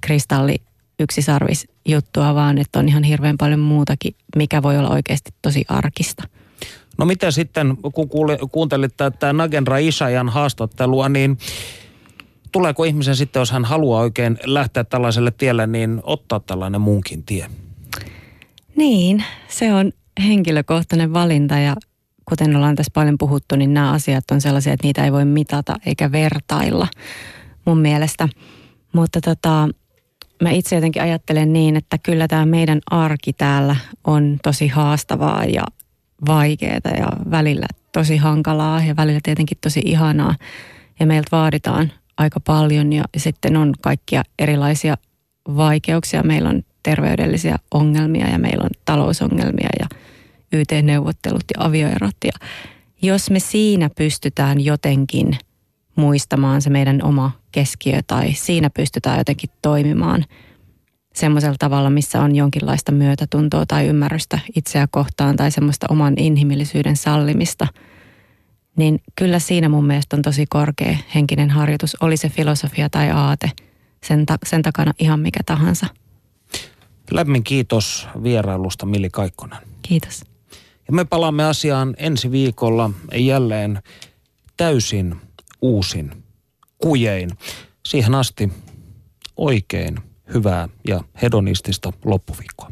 kristalli yksisarvis juttua, vaan että on ihan hirveän paljon muutakin, mikä voi olla oikeasti tosi arkista. No mitä sitten, kun kuuli, kuuntelit tätä Nagenra Isajan haastattelua, niin tuleeko ihmisen sitten, jos hän haluaa oikein lähteä tällaiselle tielle, niin ottaa tällainen munkin tie? Niin, se on henkilökohtainen valinta ja kuten ollaan tässä paljon puhuttu, niin nämä asiat on sellaisia, että niitä ei voi mitata eikä vertailla mun mielestä. Mutta tota, mä itse jotenkin ajattelen niin, että kyllä tämä meidän arki täällä on tosi haastavaa ja vaikeaa ja välillä tosi hankalaa ja välillä tietenkin tosi ihanaa. Ja meiltä vaaditaan aika paljon ja sitten on kaikkia erilaisia vaikeuksia. Meillä on terveydellisiä ongelmia ja meillä on talousongelmia ja YT-neuvottelut ja avioerot. Ja jos me siinä pystytään jotenkin muistamaan se meidän oma keskiö tai siinä pystytään jotenkin toimimaan semmoisella tavalla, missä on jonkinlaista myötätuntoa tai ymmärrystä itseä kohtaan tai semmoista oman inhimillisyyden sallimista, niin kyllä siinä mun mielestä on tosi korkea henkinen harjoitus, oli se filosofia tai aate, sen, ta- sen takana ihan mikä tahansa. Lämmin kiitos vierailusta Mili Kaikkonen. Kiitos. Ja me palaamme asiaan ensi viikolla jälleen täysin uusin kujein. Siihen asti oikein hyvää ja hedonistista loppuviikkoa.